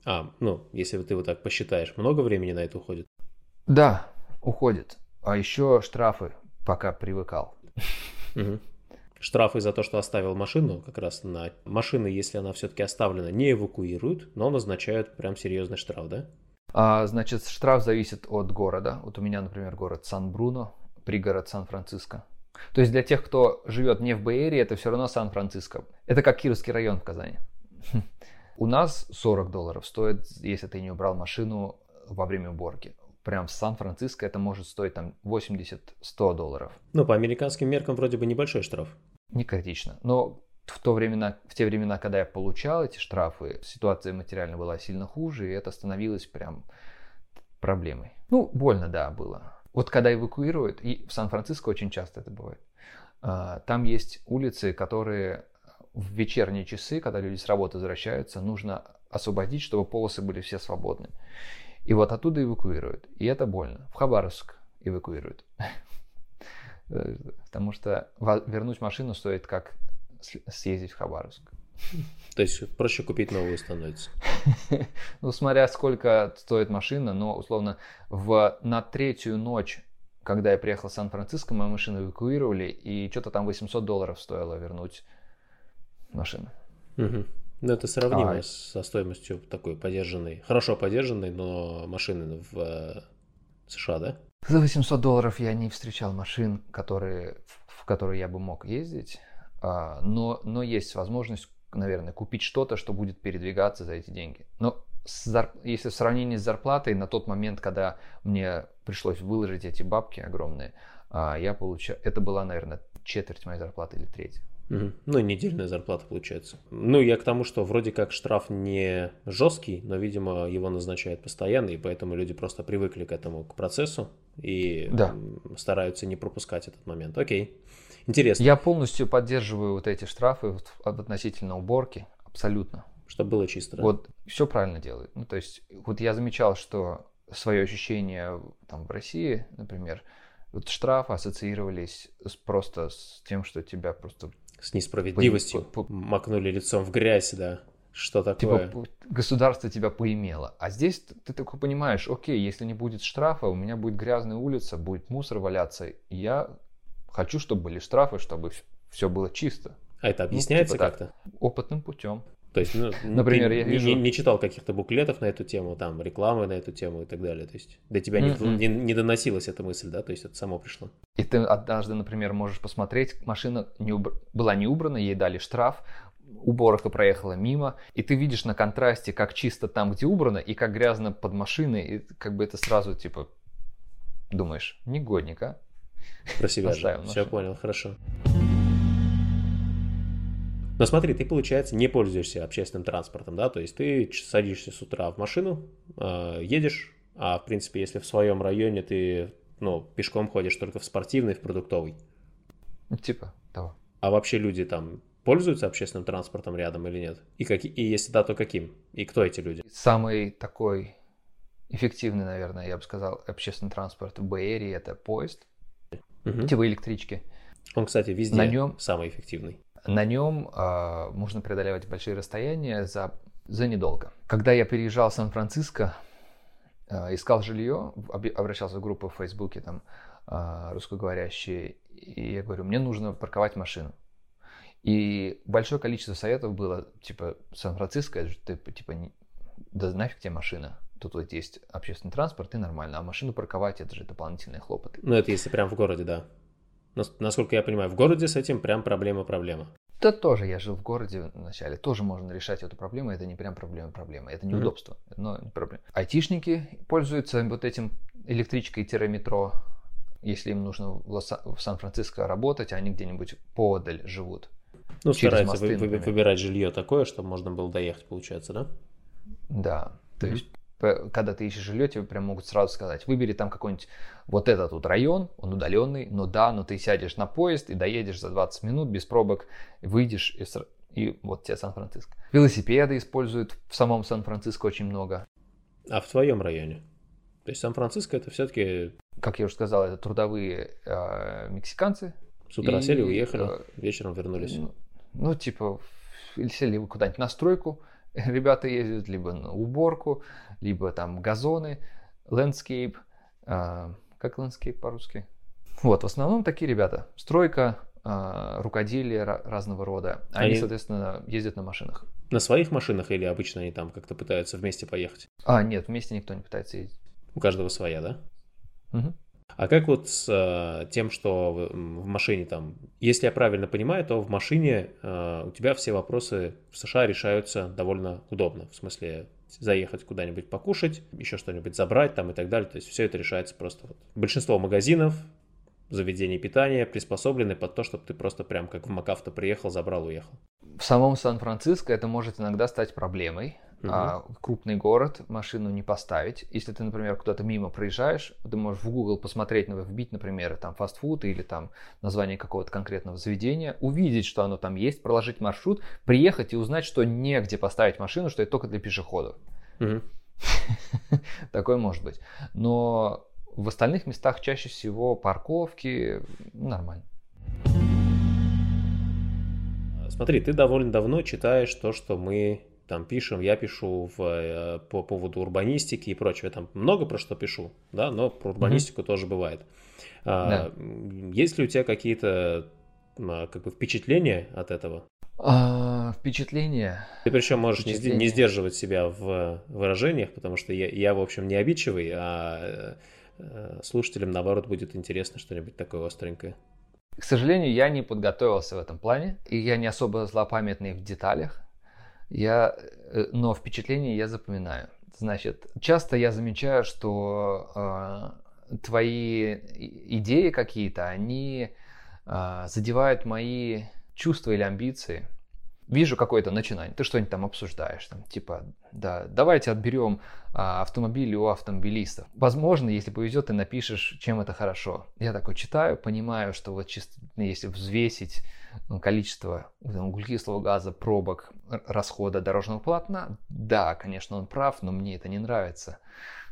А, ну, если ты вот так посчитаешь, много времени на это уходит? Да, уходит. А еще штрафы, пока привыкал. Угу. Штрафы за то, что оставил машину, как раз на машины, если она все-таки оставлена, не эвакуируют, но назначают прям серьезный штраф, да? А, значит, штраф зависит от города. Вот у меня, например, город Сан-Бруно, пригород Сан-Франциско. То есть для тех, кто живет не в Бэйре, это все равно Сан-Франциско. Это как Кировский район в Казани. У нас 40 долларов стоит, если ты не убрал машину во время уборки. Прям в Сан-Франциско это может стоить там 80-100 долларов. Ну, по американским меркам вроде бы небольшой штраф. Не критично. Но в, то времена, в те времена, когда я получал эти штрафы, ситуация материально была сильно хуже, и это становилось прям проблемой. Ну, больно, да, было. Вот когда эвакуируют, и в Сан-Франциско очень часто это бывает, а, там есть улицы, которые в вечерние часы, когда люди с работы возвращаются, нужно освободить, чтобы полосы были все свободны. И вот оттуда эвакуируют. И это больно. В Хабаровск эвакуируют. Потому что вернуть машину стоит как съездить в Хабаровск. То есть проще купить новую становится. ну, смотря сколько стоит машина, но условно в, на третью ночь, когда я приехал в Сан-Франциско, мою машину эвакуировали, и что-то там 800 долларов стоило вернуть машину. Угу. Ну, это сравнимо а... со стоимостью такой подержанной, хорошо подержанной, но машины в э, США, да? За 800 долларов я не встречал машин, которые, в которые я бы мог ездить, а, но, но есть возможность наверное, купить что-то, что будет передвигаться за эти деньги. Но зар... если в сравнении с зарплатой, на тот момент, когда мне пришлось выложить эти бабки огромные, а, я получал... Это была, наверное, четверть моей зарплаты или треть. Угу. Ну, недельная зарплата получается. Ну, я к тому, что вроде как штраф не жесткий, но, видимо, его назначают постоянно, и поэтому люди просто привыкли к этому, к процессу, и да. стараются не пропускать этот момент. Окей. Интересно. Я полностью поддерживаю вот эти штрафы относительно уборки, абсолютно. Чтобы было чисто. Да? Вот все правильно делают. Ну, то есть, вот я замечал, что свое ощущение там в России, например, вот штрафы ассоциировались с, просто с тем, что тебя просто... С несправедливостью по, по, макнули лицом в грязь, да. Что такое? Типа государство тебя поимело. А здесь ты такой понимаешь, окей, если не будет штрафа, у меня будет грязная улица, будет мусор валяться, я Хочу, чтобы были штрафы, чтобы все было чисто. А это объясняется ну, типа как-то? Опытным путем. То есть, ну, например, я вижу... не, не читал каких-то буклетов на эту тему, там рекламы на эту тему и так далее. То есть до тебя не, mm-hmm. не, не доносилась эта мысль, да? То есть это само пришло. И ты однажды, например, можешь посмотреть, машина не убр... была не убрана, ей дали штраф, уборка проехала мимо, и ты видишь на контрасте, как чисто там, где убрано, и как грязно под машиной, и как бы это сразу типа думаешь, негодник, а? Про себя же. Все понял, хорошо. Но смотри, ты, получается, не пользуешься общественным транспортом, да? То есть ты садишься с утра в машину, э, едешь, а в принципе, если в своем районе ты ну, пешком ходишь только в спортивный, в продуктовый. Типа того. А вообще люди там пользуются общественным транспортом рядом или нет? И, как, и если да, то каким? И кто эти люди? Самый такой эффективный, наверное, я бы сказал, общественный транспорт в Бэйре это поезд угу. типа электрички. Он, кстати, везде на нем, самый эффективный. На нем э, можно преодолевать большие расстояния за, за недолго. Когда я переезжал в Сан-Франциско, э, искал жилье, обращался в группу в Фейсбуке, там, э, русскоговорящие, и я говорю, мне нужно парковать машину. И большое количество советов было, типа, Сан-Франциско, ты, типа, не, да нафиг тебе машина, тут вот есть общественный транспорт и нормально, а машину парковать это же дополнительные хлопоты. Ну это если прям в городе, да. Насколько я понимаю, в городе с этим прям проблема-проблема. Да тоже, я жил в городе вначале, тоже можно решать эту проблему, это не прям проблема-проблема, это неудобство, mm-hmm. но не проблема. Айтишники пользуются вот этим электричкой-метро, если им нужно в, Сан-Франциско работать, а они где-нибудь подаль живут. Ну, стараются мосты, вы, выбирать жилье такое, чтобы можно было доехать, получается, да? Да, то mm-hmm. есть когда ты ищешь жилье, тебе прям могут сразу сказать, выбери там какой-нибудь вот этот вот район, он удаленный, но да, но ты сядешь на поезд и доедешь за 20 минут без пробок, выйдешь и, и вот тебе Сан-Франциско. Велосипеды используют в самом Сан-Франциско очень много. А в твоем районе? То есть Сан-Франциско это все-таки... Как я уже сказал, это трудовые э, мексиканцы. С утра и, сели, уехали, э, вечером вернулись. Ну, ну типа, сели куда-нибудь на стройку, ребята ездят либо на уборку, либо там газоны, landscape, э, как landscape по-русски? Вот, в основном такие ребята. Стройка, э, рукоделия разного рода. Они, они, соответственно, ездят на машинах. На своих машинах или обычно они там как-то пытаются вместе поехать? А, нет, вместе никто не пытается ездить. У каждого своя, да? Угу. А как вот с э, тем, что в, в машине там, если я правильно понимаю, то в машине э, у тебя все вопросы в США решаются довольно удобно. В смысле, заехать куда-нибудь покушать, еще что-нибудь забрать там и так далее. То есть все это решается просто вот. Большинство магазинов, заведений питания приспособлены под то, чтобы ты просто прям как в Макафто приехал, забрал, уехал. В самом Сан-Франциско это может иногда стать проблемой. Угу. А, крупный город, машину не поставить. Если ты, например, куда-то мимо проезжаешь, ты можешь в Google посмотреть, вбить, например, там фастфуд или там название какого-то конкретного заведения, увидеть, что оно там есть, проложить маршрут, приехать и узнать, что негде поставить машину, что это только для пешеходов. Угу. Такое может быть. Но в остальных местах чаще всего парковки нормально. Смотри, ты довольно давно читаешь то, что мы там пишем, я пишу в, э, по поводу урбанистики и прочего. Я там много про что пишу, да, но про урбанистику mm-hmm. тоже бывает. А, да. Есть ли у тебя какие-то а, как бы впечатления от этого? А, впечатления. Ты причем можешь не, не сдерживать себя в выражениях, потому что я, я в общем, не обидчивый, а э, слушателям, наоборот, будет интересно что-нибудь такое остренькое. К сожалению, я не подготовился в этом плане, и я не особо злопамятный в деталях я, э, но впечатления я запоминаю. Значит, часто я замечаю, что э, твои идеи какие-то, они э, задевают мои чувства или амбиции вижу какое-то начинание, ты что-нибудь там обсуждаешь, там, типа, да, давайте отберем а, автомобили у автомобилистов. Возможно, если повезет, ты напишешь, чем это хорошо. Я такой читаю, понимаю, что вот чисто, если взвесить количество там, углекислого газа, пробок, расхода дорожного полотна, да, конечно, он прав, но мне это не нравится.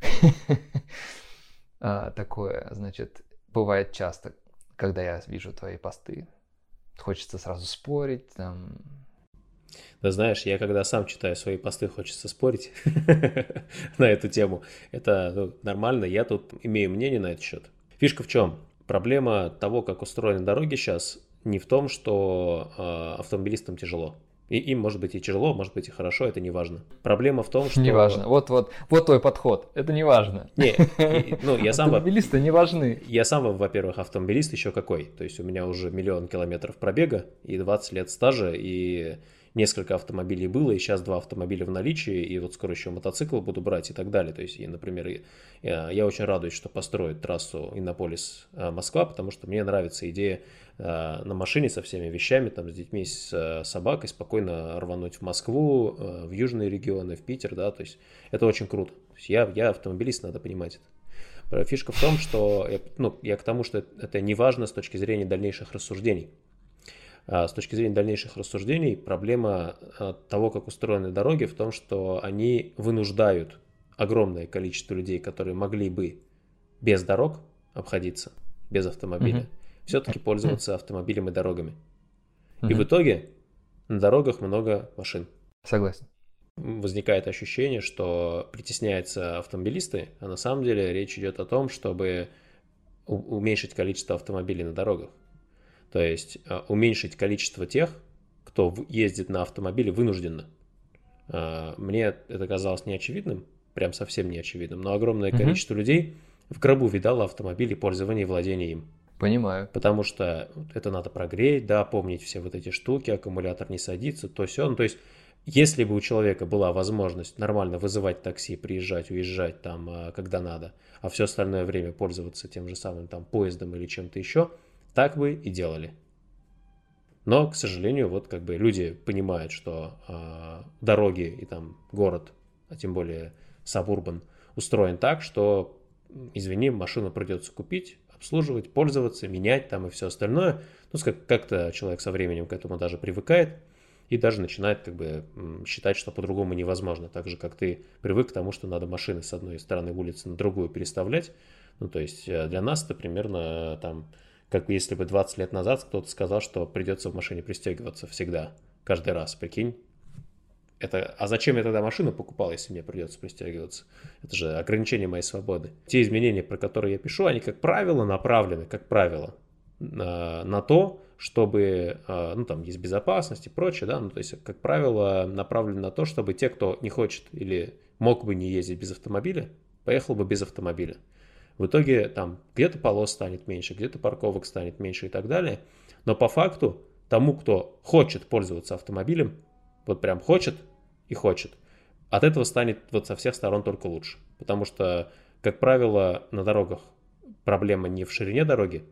А, такое, значит, бывает часто, когда я вижу твои посты. Хочется сразу спорить, там, да знаешь, я когда сам читаю свои посты, хочется спорить на эту тему. Это ну, нормально, я тут имею мнение на этот счет. Фишка в чем? Проблема того, как устроены дороги сейчас, не в том, что э, автомобилистам тяжело. И им может быть и тяжело, может быть и хорошо, это не важно. Проблема в том, что... Не важно. Вот, вот, вот твой подход. Это не важно. Не, ну я сам... Автомобилисты не важны. Я сам, во-первых, автомобилист еще какой. То есть у меня уже миллион километров пробега и 20 лет стажа, и несколько автомобилей было, и сейчас два автомобиля в наличии, и вот скоро еще мотоцикл буду брать и так далее. То есть, и, например, я, я очень радуюсь, что построят трассу Иннополис-Москва, э, потому что мне нравится идея э, на машине со всеми вещами, там, с детьми, с э, собакой спокойно рвануть в Москву, в южные регионы, в Питер, да, то есть это очень круто. То есть я, я автомобилист, надо понимать это. Фишка в том, что ну, я к тому, что это не важно с точки зрения дальнейших рассуждений. А с точки зрения дальнейших рассуждений, проблема а, того, как устроены дороги, в том, что они вынуждают огромное количество людей, которые могли бы без дорог обходиться, без автомобиля, угу. все-таки пользоваться автомобилем и дорогами. Угу. И в итоге на дорогах много машин. Согласен. Возникает ощущение, что притесняются автомобилисты, а на самом деле речь идет о том, чтобы уменьшить количество автомобилей на дорогах. То есть а, уменьшить количество тех, кто ездит на автомобиле вынужденно. А, мне это казалось неочевидным, прям совсем неочевидным, но огромное угу. количество людей в гробу видало автомобиль и пользование и владение им. Понимаю. Потому что это надо прогреть, да, помнить все вот эти штуки, аккумулятор не садится, то все. Ну, то есть, если бы у человека была возможность нормально вызывать такси, приезжать, уезжать там, а, когда надо, а все остальное время пользоваться тем же самым там поездом или чем-то еще, так бы и делали. Но, к сожалению, вот как бы люди понимают, что э, дороги и там город, а тем более сабурбан, устроен так, что, извини, машину придется купить, обслуживать, пользоваться, менять там и все остальное. Ну, как-то человек со временем к этому даже привыкает и даже начинает как бы считать, что по-другому невозможно. Так же, как ты привык к тому, что надо машины с одной стороны улицы на другую переставлять. Ну, то есть э, для нас это примерно там как если бы 20 лет назад кто-то сказал, что придется в машине пристегиваться всегда, каждый раз, прикинь. Это, а зачем я тогда машину покупал, если мне придется пристегиваться? Это же ограничение моей свободы. Те изменения, про которые я пишу, они, как правило, направлены, как правило, на, на то, чтобы, э, ну, там есть безопасность и прочее, да, ну, то есть, как правило, направлено на то, чтобы те, кто не хочет или мог бы не ездить без автомобиля, поехал бы без автомобиля. В итоге там где-то полос станет меньше, где-то парковок станет меньше и так далее. Но по факту тому, кто хочет пользоваться автомобилем, вот прям хочет и хочет, от этого станет вот со всех сторон только лучше. Потому что, как правило, на дорогах проблема не в ширине дороги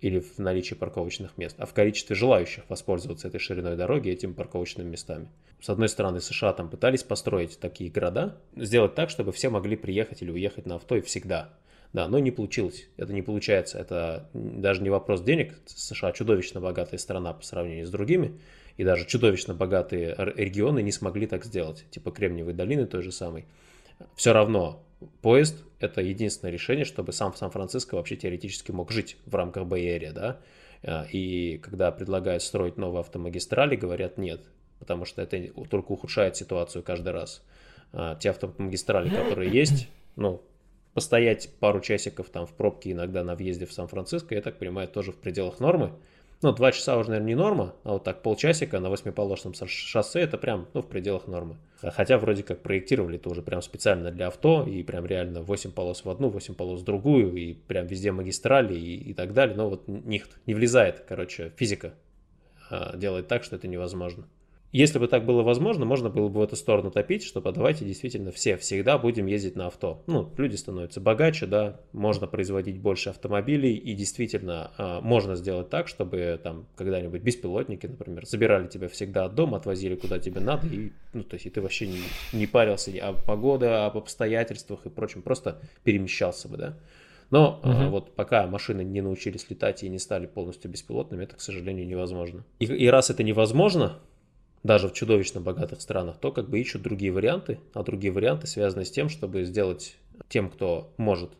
или в наличии парковочных мест, а в количестве желающих воспользоваться этой шириной дороги, этими парковочными местами. С одной стороны, США там пытались построить такие города, сделать так, чтобы все могли приехать или уехать на авто и всегда. Да, но не получилось. Это не получается. Это даже не вопрос денег. США чудовищно богатая страна по сравнению с другими. И даже чудовищно богатые регионы не смогли так сделать. Типа Кремниевой долины той же самой. Все равно поезд – это единственное решение, чтобы сам Сан-Франциско вообще теоретически мог жить в рамках Бэй-Эрия, да. А, и когда предлагают строить новые автомагистрали, говорят нет, потому что это только ухудшает ситуацию каждый раз. А, те автомагистрали, которые есть, ну, постоять пару часиков там в пробке иногда на въезде в Сан-Франциско, я так понимаю, тоже в пределах нормы. Ну, два часа уже, наверное, не норма, а вот так полчасика на восьмиполосном шоссе это прям, ну, в пределах нормы. Хотя вроде как проектировали это уже прям специально для авто, и прям реально 8 полос в одну, 8 полос в другую, и прям везде магистрали и, и так далее. Но вот них не влезает, короче, физика а, делает так, что это невозможно. Если бы так было возможно, можно было бы в эту сторону топить, что давайте действительно все всегда будем ездить на авто. Ну, люди становятся богаче, да, можно производить больше автомобилей, и действительно э, можно сделать так, чтобы там когда-нибудь беспилотники, например, забирали тебя всегда от дома, отвозили куда тебе надо, и, ну, то есть и ты вообще не, не парился о погоде, об обстоятельствах и прочем, просто перемещался бы, да. Но угу. uh вот пока машины не научились летать и не стали полностью беспилотными, это, к сожалению, невозможно. И, и раз это невозможно, даже в чудовищно богатых странах, то как бы ищут другие варианты, а другие варианты связаны с тем, чтобы сделать тем, кто может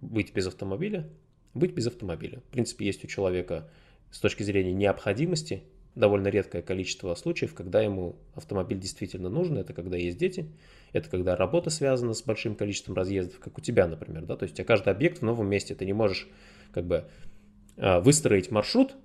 быть без автомобиля, быть без автомобиля. В принципе, есть у человека с точки зрения необходимости довольно редкое количество случаев, когда ему автомобиль действительно нужен. Это когда есть дети, это когда работа связана с большим количеством разъездов, как у тебя, например. Да? То есть у тебя каждый объект в новом месте, ты не можешь как бы а, выстроить маршрут,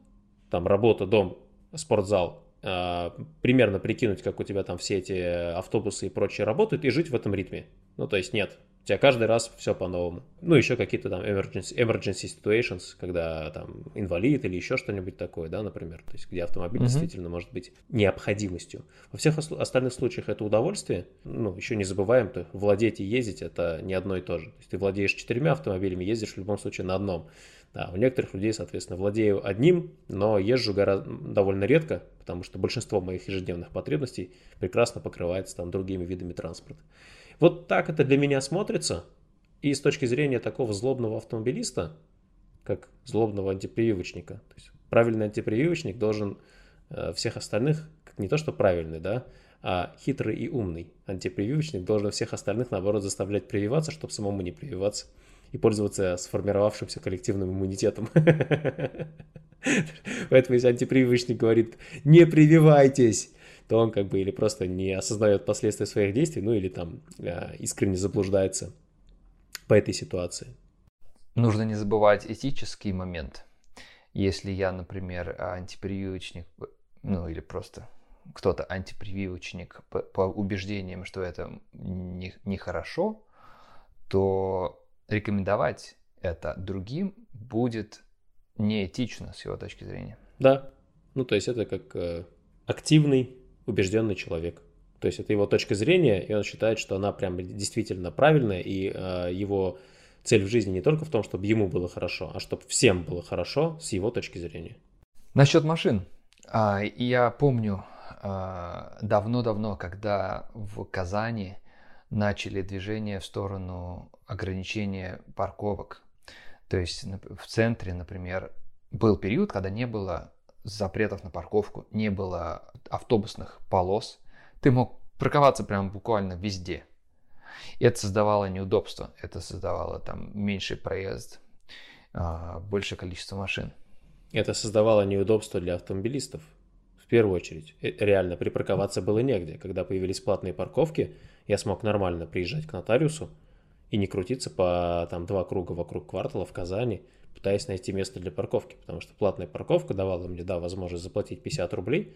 там работа, дом, спортзал, примерно прикинуть, как у тебя там все эти автобусы и прочее работают, и жить в этом ритме. Ну, то есть нет, у тебя каждый раз все по-новому. Ну, еще какие-то там emergency, emergency situations, когда там инвалид или еще что-нибудь такое, да, например, то есть где автомобиль uh-huh. действительно может быть необходимостью. Во всех остальных случаях это удовольствие. Ну, еще не забываем, то владеть и ездить это не одно и то же. То есть ты владеешь четырьмя автомобилями, ездишь в любом случае на одном. Да, у некоторых людей, соответственно, владею одним, но езжу гораздо, довольно редко, потому что большинство моих ежедневных потребностей прекрасно покрывается там другими видами транспорта. Вот так это для меня смотрится. И с точки зрения такого злобного автомобилиста, как злобного антипрививочника, то есть правильный антипрививочник должен э, всех остальных, как не то что правильный, да, а хитрый и умный антипрививочник должен всех остальных, наоборот, заставлять прививаться, чтобы самому не прививаться и пользоваться сформировавшимся коллективным иммунитетом. Поэтому если антипрививочник говорит «не прививайтесь», то он как бы или просто не осознает последствия своих действий, ну или там а, искренне заблуждается по этой ситуации. Нужно не забывать этический момент. Если я, например, антипрививочник, ну или просто кто-то антипрививочник по, по убеждениям, что это нехорошо, не то рекомендовать это другим будет неэтично с его точки зрения. Да, ну то есть это как э, активный, убежденный человек. То есть это его точка зрения, и он считает, что она прям действительно правильная, и э, его цель в жизни не только в том, чтобы ему было хорошо, а чтобы всем было хорошо с его точки зрения. Насчет машин. А, я помню а, давно-давно, когда в Казани начали движение в сторону ограничения парковок. То есть в центре, например, был период, когда не было запретов на парковку, не было автобусных полос. Ты мог парковаться прям буквально везде. И это создавало неудобства, это создавало там меньший проезд, а, большее количество машин. Это создавало неудобства для автомобилистов. В первую очередь, э, реально припарковаться было негде. Когда появились платные парковки, я смог нормально приезжать к нотариусу и не крутиться по там два круга вокруг квартала в Казани, пытаясь найти место для парковки, потому что платная парковка давала мне, да, возможность заплатить 50 рублей,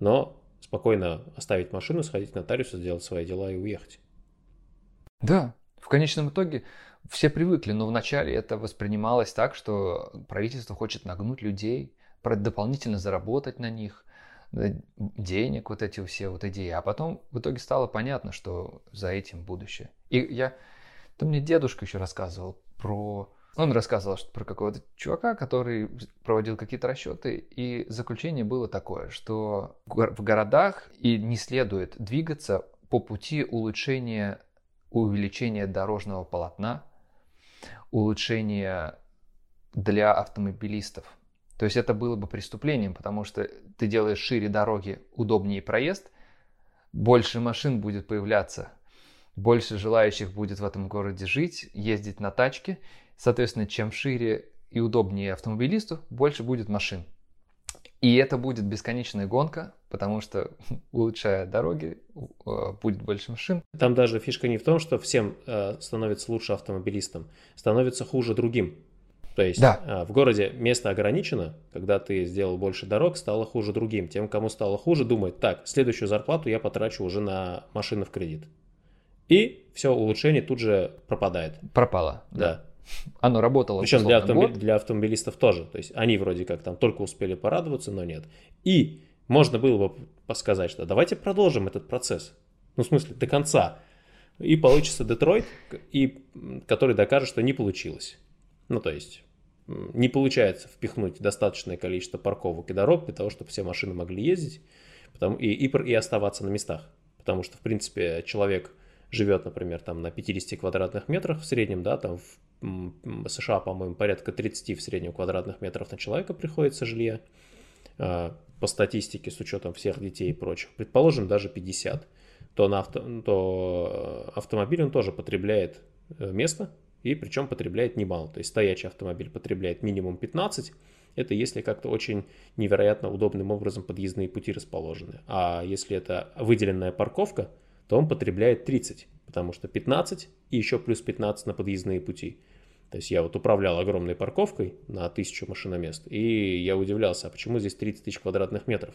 но спокойно оставить машину, сходить к нотариусу, сделать свои дела и уехать. Да, в конечном итоге все привыкли, но вначале это воспринималось так, что правительство хочет нагнуть людей, дополнительно заработать на них, денег, вот эти все вот идеи. А потом в итоге стало понятно, что за этим будущее. И я... То мне дедушка еще рассказывал про... Он рассказывал что про какого-то чувака, который проводил какие-то расчеты, и заключение было такое, что в городах и не следует двигаться по пути улучшения, увеличения дорожного полотна, улучшения для автомобилистов. То есть это было бы преступлением, потому что ты делаешь шире дороги, удобнее проезд, больше машин будет появляться, больше желающих будет в этом городе жить, ездить на тачке. Соответственно, чем шире и удобнее автомобилисту, больше будет машин. И это будет бесконечная гонка, потому что, улучшая дороги, э, будет больше машин. Там даже фишка не в том, что всем э, становится лучше автомобилистам, становится хуже другим. То есть да. А, в городе место ограничено, когда ты сделал больше дорог, стало хуже другим. Тем, кому стало хуже, думает, так, следующую зарплату я потрачу уже на машину в кредит. И все, улучшение тут же пропадает. Пропало. Да. да. Оно работало. Причем для, автомобиль, для автомобилистов тоже. То есть они вроде как там только успели порадоваться, но нет. И можно было бы сказать, что давайте продолжим этот процесс. Ну, в смысле, до конца. И получится Детройт, и, который докажет, что не получилось. Ну, то есть, не получается впихнуть достаточное количество парковок и дорог для того, чтобы все машины могли ездить потому, и, и, и оставаться на местах. Потому что, в принципе, человек живет, например, там на 50 квадратных метрах в среднем, да, там в США, по-моему, порядка 30 в среднем квадратных метров на человека приходится жилье, а, по статистике, с учетом всех детей и прочих, предположим, даже 50, то, на авто, то э, автомобиль он тоже потребляет э, место, и причем потребляет немало. То есть стоячий автомобиль потребляет минимум 15, это если как-то очень невероятно удобным образом подъездные пути расположены. А если это выделенная парковка, то он потребляет 30, потому что 15 и еще плюс 15 на подъездные пути. То есть я вот управлял огромной парковкой на тысячу машиномест, и я удивлялся, а почему здесь 30 тысяч квадратных метров?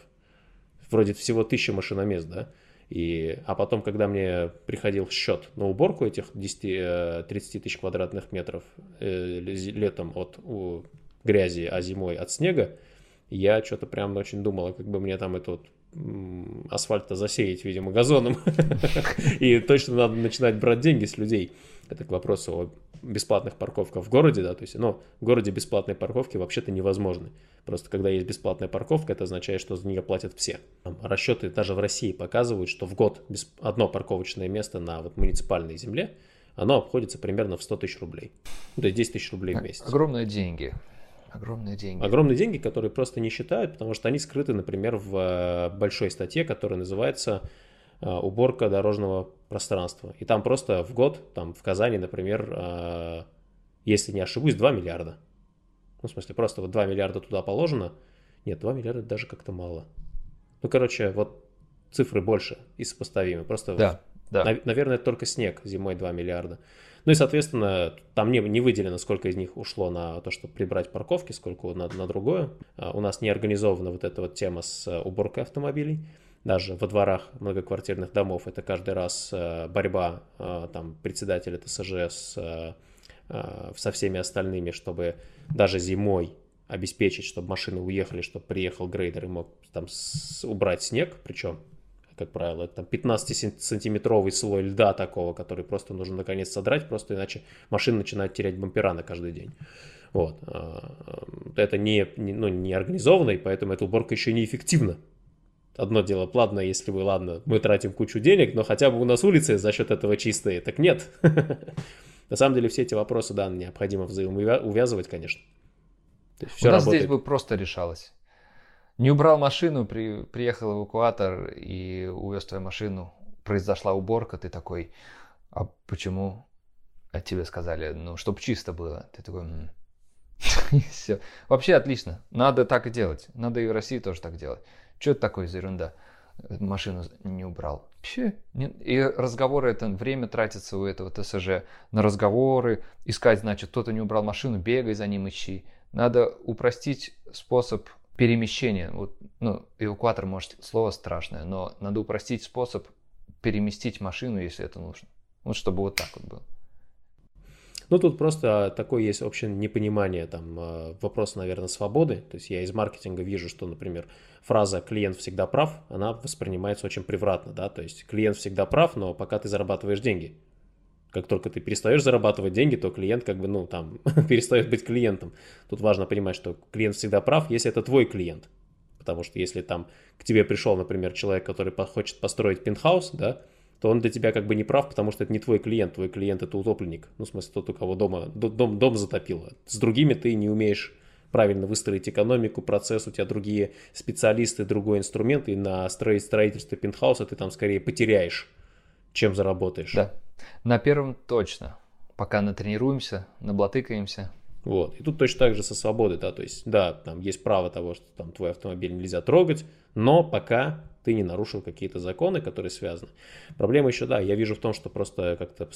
Вроде всего тысяча машиномест, да? И, а потом, когда мне приходил счет на уборку этих 10, 30 э, тысяч квадратных метров э, летом от грязи, а зимой от снега, я что-то прям очень думал, как бы мне там этот асфальт-то засеять, видимо, газоном. И точно надо начинать брать деньги с людей. Это к вопросу о бесплатных парковках в городе, да, то есть, ну, в городе бесплатные парковки вообще-то невозможны. Просто когда есть бесплатная парковка, это означает, что за нее платят все. Расчеты даже в России показывают, что в год одно парковочное место на вот муниципальной земле, оно обходится примерно в 100 тысяч рублей. То есть 10 тысяч рублей в месяц. Огромные деньги. Огромные деньги. Огромные деньги, которые просто не считают, потому что они скрыты, например, в э, большой статье, которая называется «Уборка дорожного пространства». И там просто в год, там в Казани, например, э, если не ошибусь, 2 миллиарда. Ну, в смысле, просто вот 2 миллиарда туда положено. Нет, 2 миллиарда даже как-то мало. Ну, короче, вот цифры больше и сопоставимы. Просто, да, да. наверное, это только снег зимой 2 миллиарда. Ну и, соответственно, там не, не выделено, сколько из них ушло на то, чтобы прибрать парковки, сколько на, на другое. А у нас не организована вот эта вот тема с э, уборкой автомобилей. Даже во дворах многоквартирных домов это каждый раз э, борьба э, там, председателя ТСЖ с, со всеми остальными, чтобы даже зимой обеспечить, чтобы машины уехали, чтобы приехал грейдер и мог там убрать снег, причем как правило, это там 15-сантиметровый слой льда такого, который просто нужно наконец содрать, просто иначе машина начинает терять бампера на каждый день. Вот. Это не, не, ну, не организованно, и поэтому эта уборка еще неэффективна. Одно дело, ладно, если вы, ладно, мы тратим кучу денег, но хотя бы у нас улицы за счет этого чистые. Так нет. На самом деле все эти вопросы, да, необходимо взаимоувязывать, конечно. Все у нас работает. здесь бы просто решалось. Не убрал машину, при, приехал эвакуатор и увез твою машину. Произошла уборка, ты такой, а почему? А тебе сказали, ну, чтобы чисто было. Ты такой, м-м". и все. Вообще отлично. Надо так и делать. Надо и в России тоже так делать. Что это такое за ерунда? машину не убрал. Вообще, и разговоры, это время тратится у этого ТСЖ на разговоры, искать, значит, кто-то не убрал машину, бегай за ним, ищи. Надо упростить способ перемещения. Вот, ну, эвакуатор, может, слово страшное, но надо упростить способ переместить машину, если это нужно. Вот чтобы вот так вот было. Ну, тут просто такое есть общее непонимание, там, э, вопрос, наверное, свободы. То есть я из маркетинга вижу, что, например, фраза «клиент всегда прав», она воспринимается очень превратно, да, то есть клиент всегда прав, но пока ты зарабатываешь деньги. Как только ты перестаешь зарабатывать деньги, то клиент как бы, ну, там, перестает быть клиентом. Тут важно понимать, что клиент всегда прав, если это твой клиент. Потому что если там к тебе пришел, например, человек, который хочет построить пентхаус, да, то он для тебя как бы не прав, потому что это не твой клиент, твой клиент это утопленник, ну, в смысле, тот, у кого дома, дом, дом затопило. С другими ты не умеешь правильно выстроить экономику, процесс, у тебя другие специалисты, другой инструмент, и на строительстве пентхауса ты там скорее потеряешь, чем заработаешь. Да, на первом точно. Пока натренируемся, наблатыкаемся. Вот. И тут точно так же со свободой, да, то есть, да, там есть право того, что там твой автомобиль нельзя трогать, но пока ты не нарушил какие-то законы, которые связаны. Проблема еще, да, я вижу в том, что просто как-то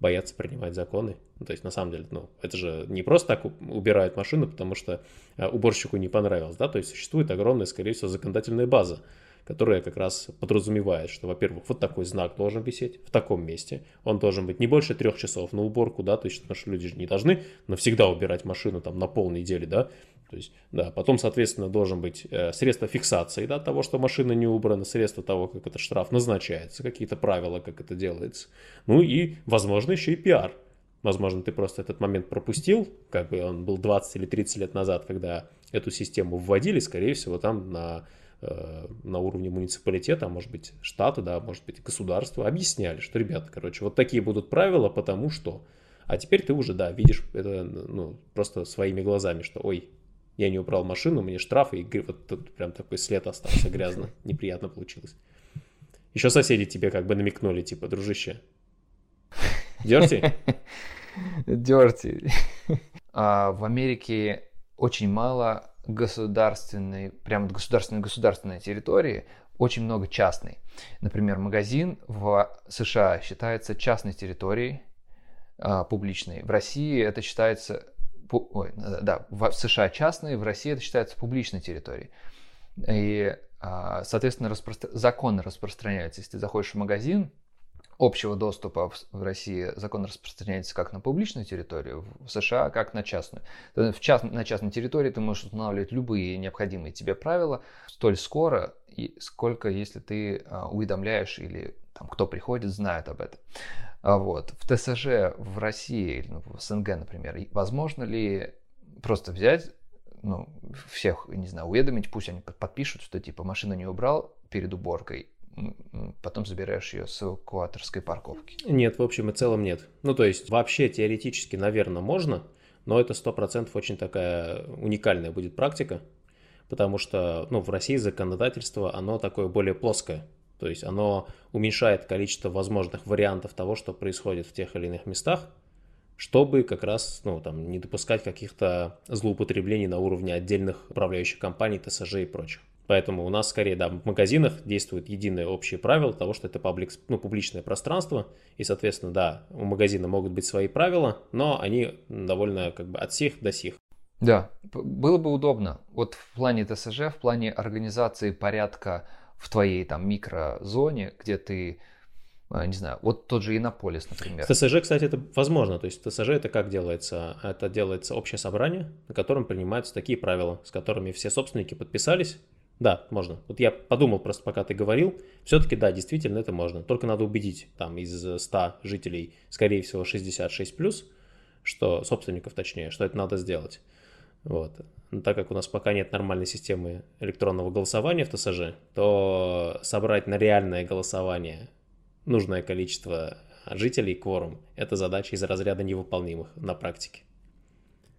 боятся принимать законы. Ну, то есть, на самом деле, ну, это же не просто так убирают машину, потому что э, уборщику не понравилось, да, то есть существует огромная, скорее всего, законодательная база, которая как раз подразумевает, что, во-первых, вот такой знак должен висеть в таком месте, он должен быть не больше трех часов на уборку, да, то есть, что люди же не должны навсегда убирать машину там на полнедели, да, то есть, да, потом, соответственно, должен быть э, средство фиксации, да, того, что машина не убрана, средство того, как этот штраф назначается, какие-то правила, как это делается. Ну и, возможно, еще и пиар. Возможно, ты просто этот момент пропустил, как бы он был 20 или 30 лет назад, когда эту систему вводили, скорее всего, там на, э, на уровне муниципалитета, а может быть штата, да, может быть государства, объясняли, что, ребята, короче, вот такие будут правила, потому что... А теперь ты уже, да, видишь это ну, просто своими глазами, что, ой, я не убрал машину, мне штраф, и вот тут прям такой след остался грязно, неприятно получилось. Еще соседи тебе как бы намекнули, типа, дружище, дерти? Дерти. А в Америке очень мало государственной, прям государственной государственной территории, очень много частной. Например, магазин в США считается частной территорией, а, публичной. В России это считается ой, да, в США частные, в России это считается публичной территорией. И, а, соответственно, распро... законы распространяются. Если ты заходишь в магазин, общего доступа в России закон распространяется как на публичную территорию, в США как на частную. В част... На частной территории ты можешь устанавливать любые необходимые тебе правила столь скоро, сколько если ты а, уведомляешь или там, кто приходит, знает об этом. А вот. В ТСЖ в России, или ну, в СНГ, например, возможно ли просто взять, ну, всех, не знаю, уведомить, пусть они подпишут, что типа машину не убрал перед уборкой, потом забираешь ее с эвакуаторской парковки. Нет, в общем и целом нет. Ну, то есть вообще теоретически, наверное, можно, но это сто процентов очень такая уникальная будет практика, потому что, ну, в России законодательство, оно такое более плоское. То есть оно уменьшает количество возможных вариантов того, что происходит в тех или иных местах, чтобы как раз ну, там, не допускать каких-то злоупотреблений на уровне отдельных управляющих компаний, ТСЖ и прочих. Поэтому у нас скорее, да, в магазинах действует единое общее правило того, что это паблик, ну, публичное пространство, и, соответственно, да, у магазина могут быть свои правила, но они довольно как бы от сих до сих. Да, было бы удобно. Вот в плане ТСЖ, в плане организации порядка в твоей там микрозоне, где ты а, не знаю, вот тот же Иннополис, например. В ТСЖ, кстати, это возможно. То есть ТСЖ это как делается? Это делается общее собрание, на котором принимаются такие правила, с которыми все собственники подписались. Да, можно. Вот я подумал просто, пока ты говорил, все-таки да, действительно это можно. Только надо убедить там из 100 жителей, скорее всего, 66 плюс, что собственников точнее, что это надо сделать. Вот. Но так как у нас пока нет нормальной системы электронного голосования в ТСЖ, то собрать на реальное голосование нужное количество жителей, кворум, это задача из разряда невыполнимых на практике.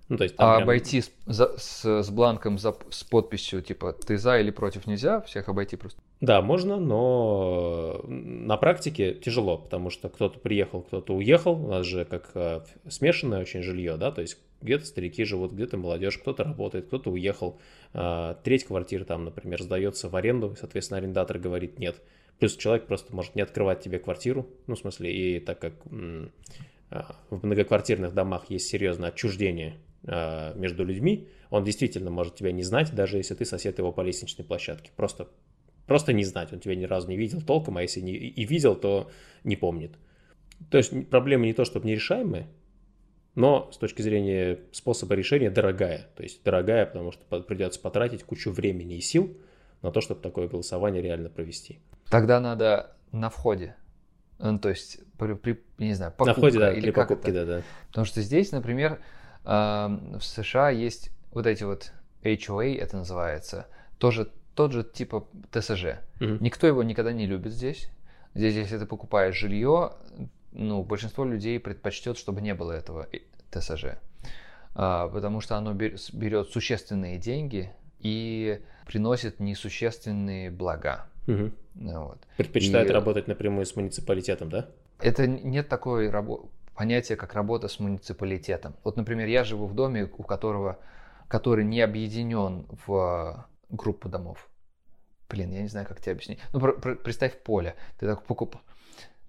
Ну, то есть, а прям... обойти с, за, с, с бланком за, с подписью, типа, ты за или против нельзя, всех обойти просто? Да, можно, но на практике тяжело, потому что кто-то приехал, кто-то уехал. У нас же как э, смешанное очень жилье, да, то есть Где-то старики живут, где-то молодежь, кто-то работает, кто-то уехал. А, треть квартиры там, например, сдается в аренду, соответственно, арендатор говорит нет. Плюс человек просто может не открывать тебе квартиру, ну, в смысле, и так как а, в многоквартирных домах есть серьезное отчуждение между людьми, он действительно может тебя не знать, даже если ты сосед его по лестничной площадке. Просто, просто не знать, он тебя ни разу не видел толком, а если не, и видел, то не помнит. То есть проблема не то, чтобы нерешаемая, но с точки зрения способа решения дорогая. То есть дорогая, потому что придется потратить кучу времени и сил на то, чтобы такое голосование реально провести. Тогда надо на входе. Ну, то есть, при, при не знаю, покупка. На входе, да, или при покупке, это? да, да. Потому что здесь, например, в США есть вот эти вот HOA, это называется, тоже тот же типа ТСЖ. Мгм. Никто его никогда не любит здесь. Здесь, если ты покупаешь жилье, ну, большинство людей предпочтет, чтобы не было этого ТСЖ. А, потому что оно берет существенные деньги и приносит несущественные блага. Ну, Вот. Предпочитает И- работать напрямую с муниципалитетом, да? Это нет такой рабо- понятия, как работа с муниципалитетом. Вот, например, я живу в доме, у которого, который не объединен в группу домов. Блин, я не знаю, как тебе объяснить. Ну, про- про- представь поле. Ты так покуп-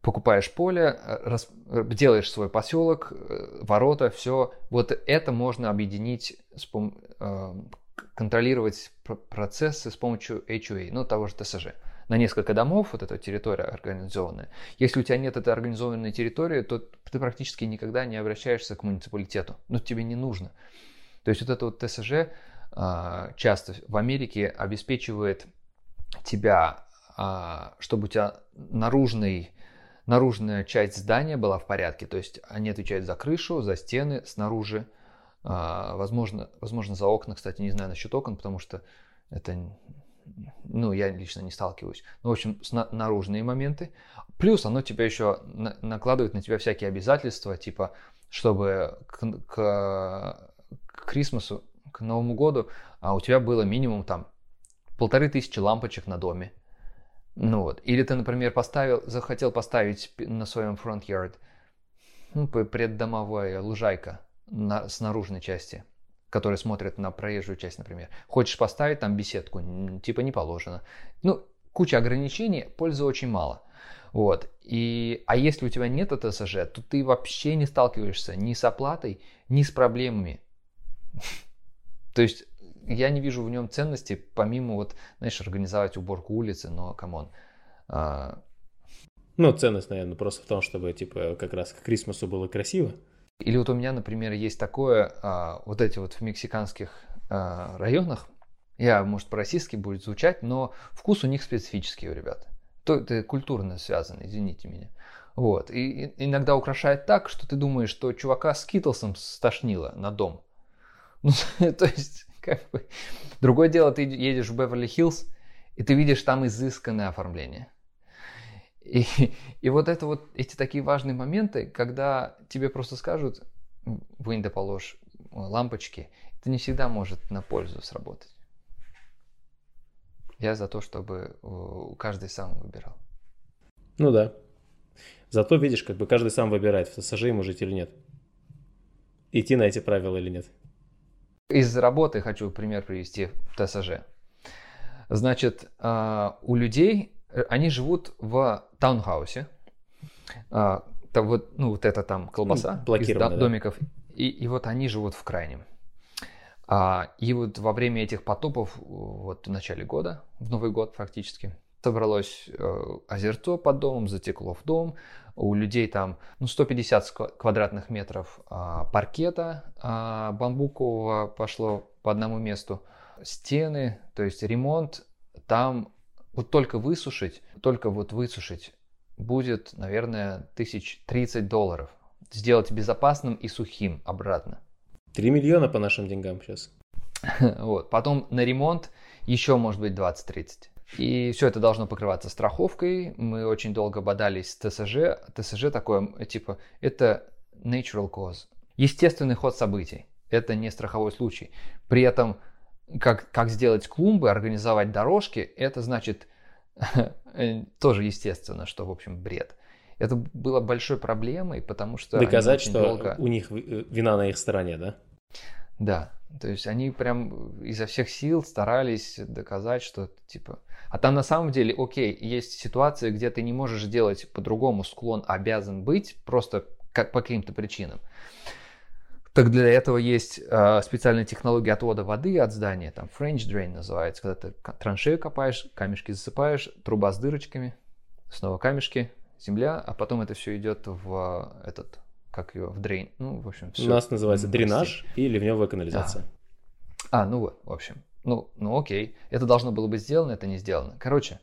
покупаешь поле, э, рас- э, делаешь свой поселок, э, ворота, все. Вот это можно объединить, с пом- э, контролировать пр- процессы с помощью HOA, ну, того же ТСЖ. На несколько домов вот эта территория организованная. Если у тебя нет этой организованной территории, то ты практически никогда не обращаешься к муниципалитету. Ну, тебе не нужно. То есть вот это вот ТСЖ а, часто в Америке обеспечивает тебя, а, чтобы у тебя наружный, наружная часть здания была в порядке. То есть они отвечают за крышу, за стены, снаружи. А, возможно, возможно, за окна, кстати, не знаю насчет окон, потому что это, ну, я лично не сталкиваюсь. Ну, в общем, наружные моменты. Плюс оно тебя еще на- накладывает на тебя всякие обязательства, типа, чтобы к, к, к Крисмасу, к Новому году а у тебя было минимум там полторы тысячи лампочек на доме. Ну вот. Или ты, например, поставил, захотел поставить на своем yard ну, преддомовая лужайка на, с наружной части, которая смотрит на проезжую часть, например. Хочешь поставить там беседку, типа не положено. Ну, куча ограничений, пользы очень мало. Вот. И, а если у тебя нет ТСЖ, то ты вообще не сталкиваешься ни с оплатой, ни с проблемами. То есть я не вижу в нем ценности, помимо вот, знаешь, организовать уборку улицы, но, come on, а, Ну, ценность, наверное, просто в том, чтобы, типа, как раз к Christmas у было красиво. Или вот у меня, например, есть такое, а, вот эти вот в мексиканских а, районах, я, может, по-российски будет звучать, но вкус у них специфический у ребят. То это культурно связано, извините меня. Вот. И, и иногда украшает так, что ты думаешь, что чувака с Китлсом стошнило на дом. Ну, то есть, как бы... Другое дело, ты едешь в Беверли-Хиллз, и ты видишь там изысканное оформление. И, и вот это вот, эти такие важные моменты, когда тебе просто скажут, вынь положь лампочки, это не всегда может на пользу сработать. Я за то, чтобы э, каждый сам выбирал. Ну да. Зато, видишь, как бы каждый сам выбирает, в ему жить или нет. Идти на эти правила или нет. Из работы хочу пример привести в ТСЖ. Значит, а, у людей, э, они живут в таунхаусе. А, Там вот, ну, вот это там колбаса Ну, из до- да. домиков. И, и вот они живут в крайнем. А, и вот во время этих потопов, вот в начале года, в Новый год фактически, собралось э, озерцо под домом, затекло в дом. У людей там ну, 150 сква- квадратных метров а, паркета а, бамбукового пошло по одному месту. Стены, то есть ремонт, там вот только высушить, только вот высушить будет, наверное, тысяч 30 долларов. Сделать безопасным и сухим обратно. 3 миллиона по нашим деньгам сейчас. Вот. Потом на ремонт еще может быть 20-30. И все это должно покрываться страховкой. Мы очень долго бодались с ТСЖ. ТСЖ такое, типа, это natural cause. Естественный ход событий. Это не страховой случай. При этом, как, как сделать клумбы, организовать дорожки, это значит э, тоже естественно, что, в общем, бред. Это было большой проблемой, потому что... Доказать, что долго- у них э, вина на их стороне, да? Да, то есть они прям изо всех сил старались доказать, что типа... А там на самом деле, окей, есть ситуации, где ты не можешь делать по-другому, склон обязан быть просто как по каким-то причинам. Так для этого есть э, специальная технология отвода воды от здания, там French drain называется, когда ты траншею копаешь, камешки засыпаешь, труба с дырочками, снова камешки, земля, а потом это все идет в этот как ее, в дрейн. Ну, в общем, все. У нас называется дренаж и ливневая канализация. А. а, ну вот, в общем. Ну, ну окей. Это должно было быть сделано, это не сделано. Короче,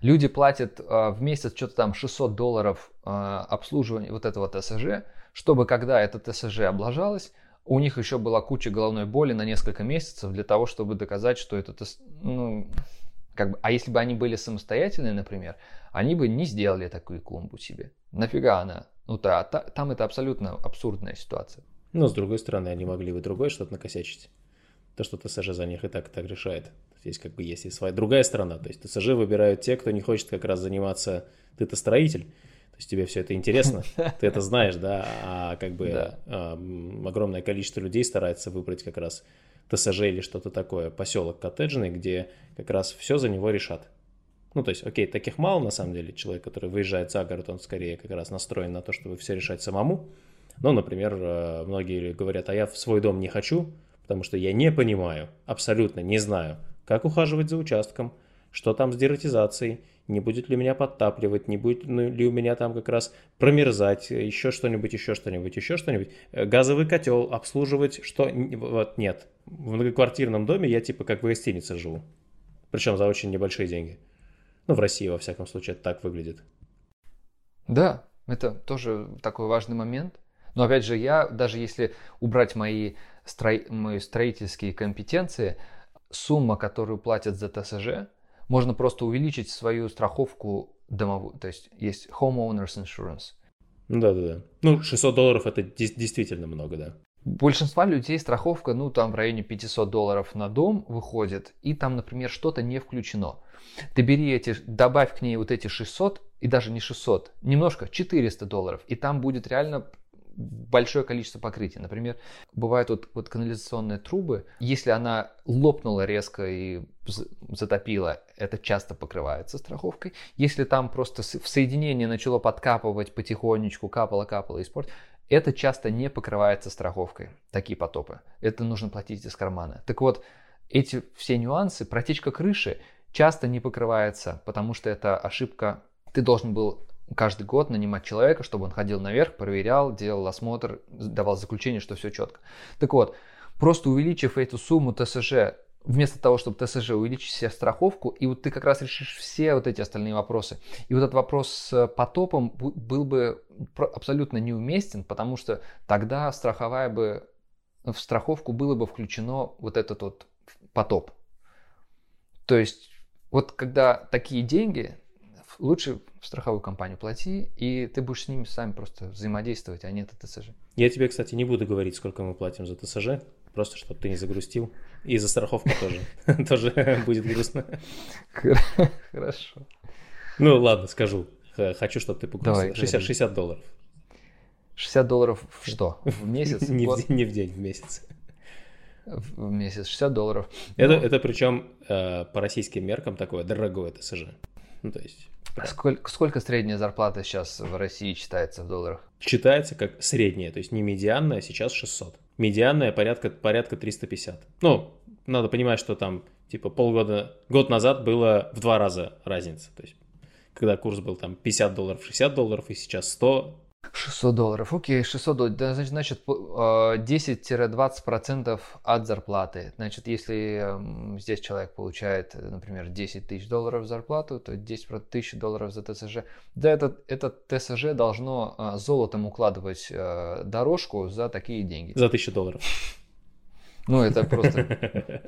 люди платят э, в месяц что-то там 600 долларов э, обслуживания вот этого ТСЖ, чтобы когда это ТСЖ облажалось, у них еще была куча головной боли на несколько месяцев для того, чтобы доказать, что это... Ну, как бы, а если бы они были самостоятельные, например, они бы не сделали такую клумбу себе. Нафига она ну да, та, там это абсолютно абсурдная ситуация. Но с другой стороны, они могли бы другое что-то накосячить. То, что ТСЖ за них и так и так решает. Здесь как бы есть и своя другая сторона. То есть ТСЖ выбирают те, кто не хочет как раз заниматься... Ты-то строитель, то есть тебе все это интересно, ты это знаешь, да, а как бы огромное количество людей старается выбрать как раз ТСЖ или что-то такое, поселок коттеджный, где как раз все за него решат. Ну, то есть, окей, таких мало на самом деле. Человек, который выезжает за город, он скорее как раз настроен на то, чтобы все решать самому. Но, например, э, многие говорят, а я в свой дом не хочу, потому что я не понимаю, абсолютно не знаю, как ухаживать за участком, что там с дератизацией, не будет ли меня подтапливать, не будет ли у меня там как раз промерзать, еще что-нибудь, еще что-нибудь, еще что-нибудь. Э, газовый котел обслуживать, что... Вот нет. В многоквартирном доме я типа как в гостинице живу. Причем за очень небольшие деньги. Ну, в России, во всяком случае, это так выглядит. Да, это тоже такой важный момент. Но опять же, я, даже если убрать мои, стро... мои строительские компетенции, сумма, которую платят за ТСЖ, можно просто увеличить свою страховку домовую. То есть есть homeowners insurance. Да-да-да. Ну, 600 долларов это действительно много, да. Большинства людей страховка, ну, там в районе 500 долларов на дом выходит, и там, например, что-то не включено. Ты бери эти, добавь к ней вот эти 600, и даже не 600, немножко, 400 долларов, и там будет реально большое количество покрытия. Например, бывают вот, вот канализационные трубы, если она лопнула резко и затопила, это часто покрывается страховкой. Если там просто в соединении начало подкапывать потихонечку, капало, капало и спорт, это часто не покрывается страховкой, такие потопы. Это нужно платить из кармана. Так вот, эти все нюансы, протечка крыши часто не покрывается, потому что это ошибка. Ты должен был каждый год нанимать человека, чтобы он ходил наверх, проверял, делал осмотр, давал заключение, что все четко. Так вот, просто увеличив эту сумму ТСЖ вместо того, чтобы ТСЖ увеличить себе страховку, и вот ты как раз решишь все вот эти остальные вопросы. И вот этот вопрос с потопом был бы абсолютно неуместен, потому что тогда страховая бы, в страховку было бы включено вот этот вот потоп. То есть вот когда такие деньги, лучше в страховую компанию плати, и ты будешь с ними сами просто взаимодействовать, а не это ТСЖ. Я тебе, кстати, не буду говорить, сколько мы платим за ТСЖ, просто чтобы ты не загрустил. И за страховку тоже. Тоже будет грустно. Хорошо. Ну ладно, скажу. Хочу, чтобы ты погрустил. 60, 60 долларов. 60 долларов в что? В месяц? Не, в, день, не в день, в месяц. В месяц 60 долларов. Это, ну, это причем э, по российским меркам такое дорогое ТСЖ. Ну, то есть... А сколько, сколько средняя зарплата сейчас в России считается в долларах? Считается как средняя, то есть не медианная, сейчас 600. Медианная порядка, порядка 350. Ну, надо понимать, что там типа полгода, год назад было в два раза разница. То есть, когда курс был там 50 долларов, 60 долларов, и сейчас 100, 600 долларов. Окей, 600 долларов. Значит, значит 10-20% э, от зарплаты. Значит, если здесь человек получает, например, 10 тысяч долларов зарплату, то 10 тысяч долларов за ТСЖ. Да, этот, этот ТСЖ должно э, золотом укладывать э, дорожку за такие деньги. За 1000 долларов. Ну, это просто...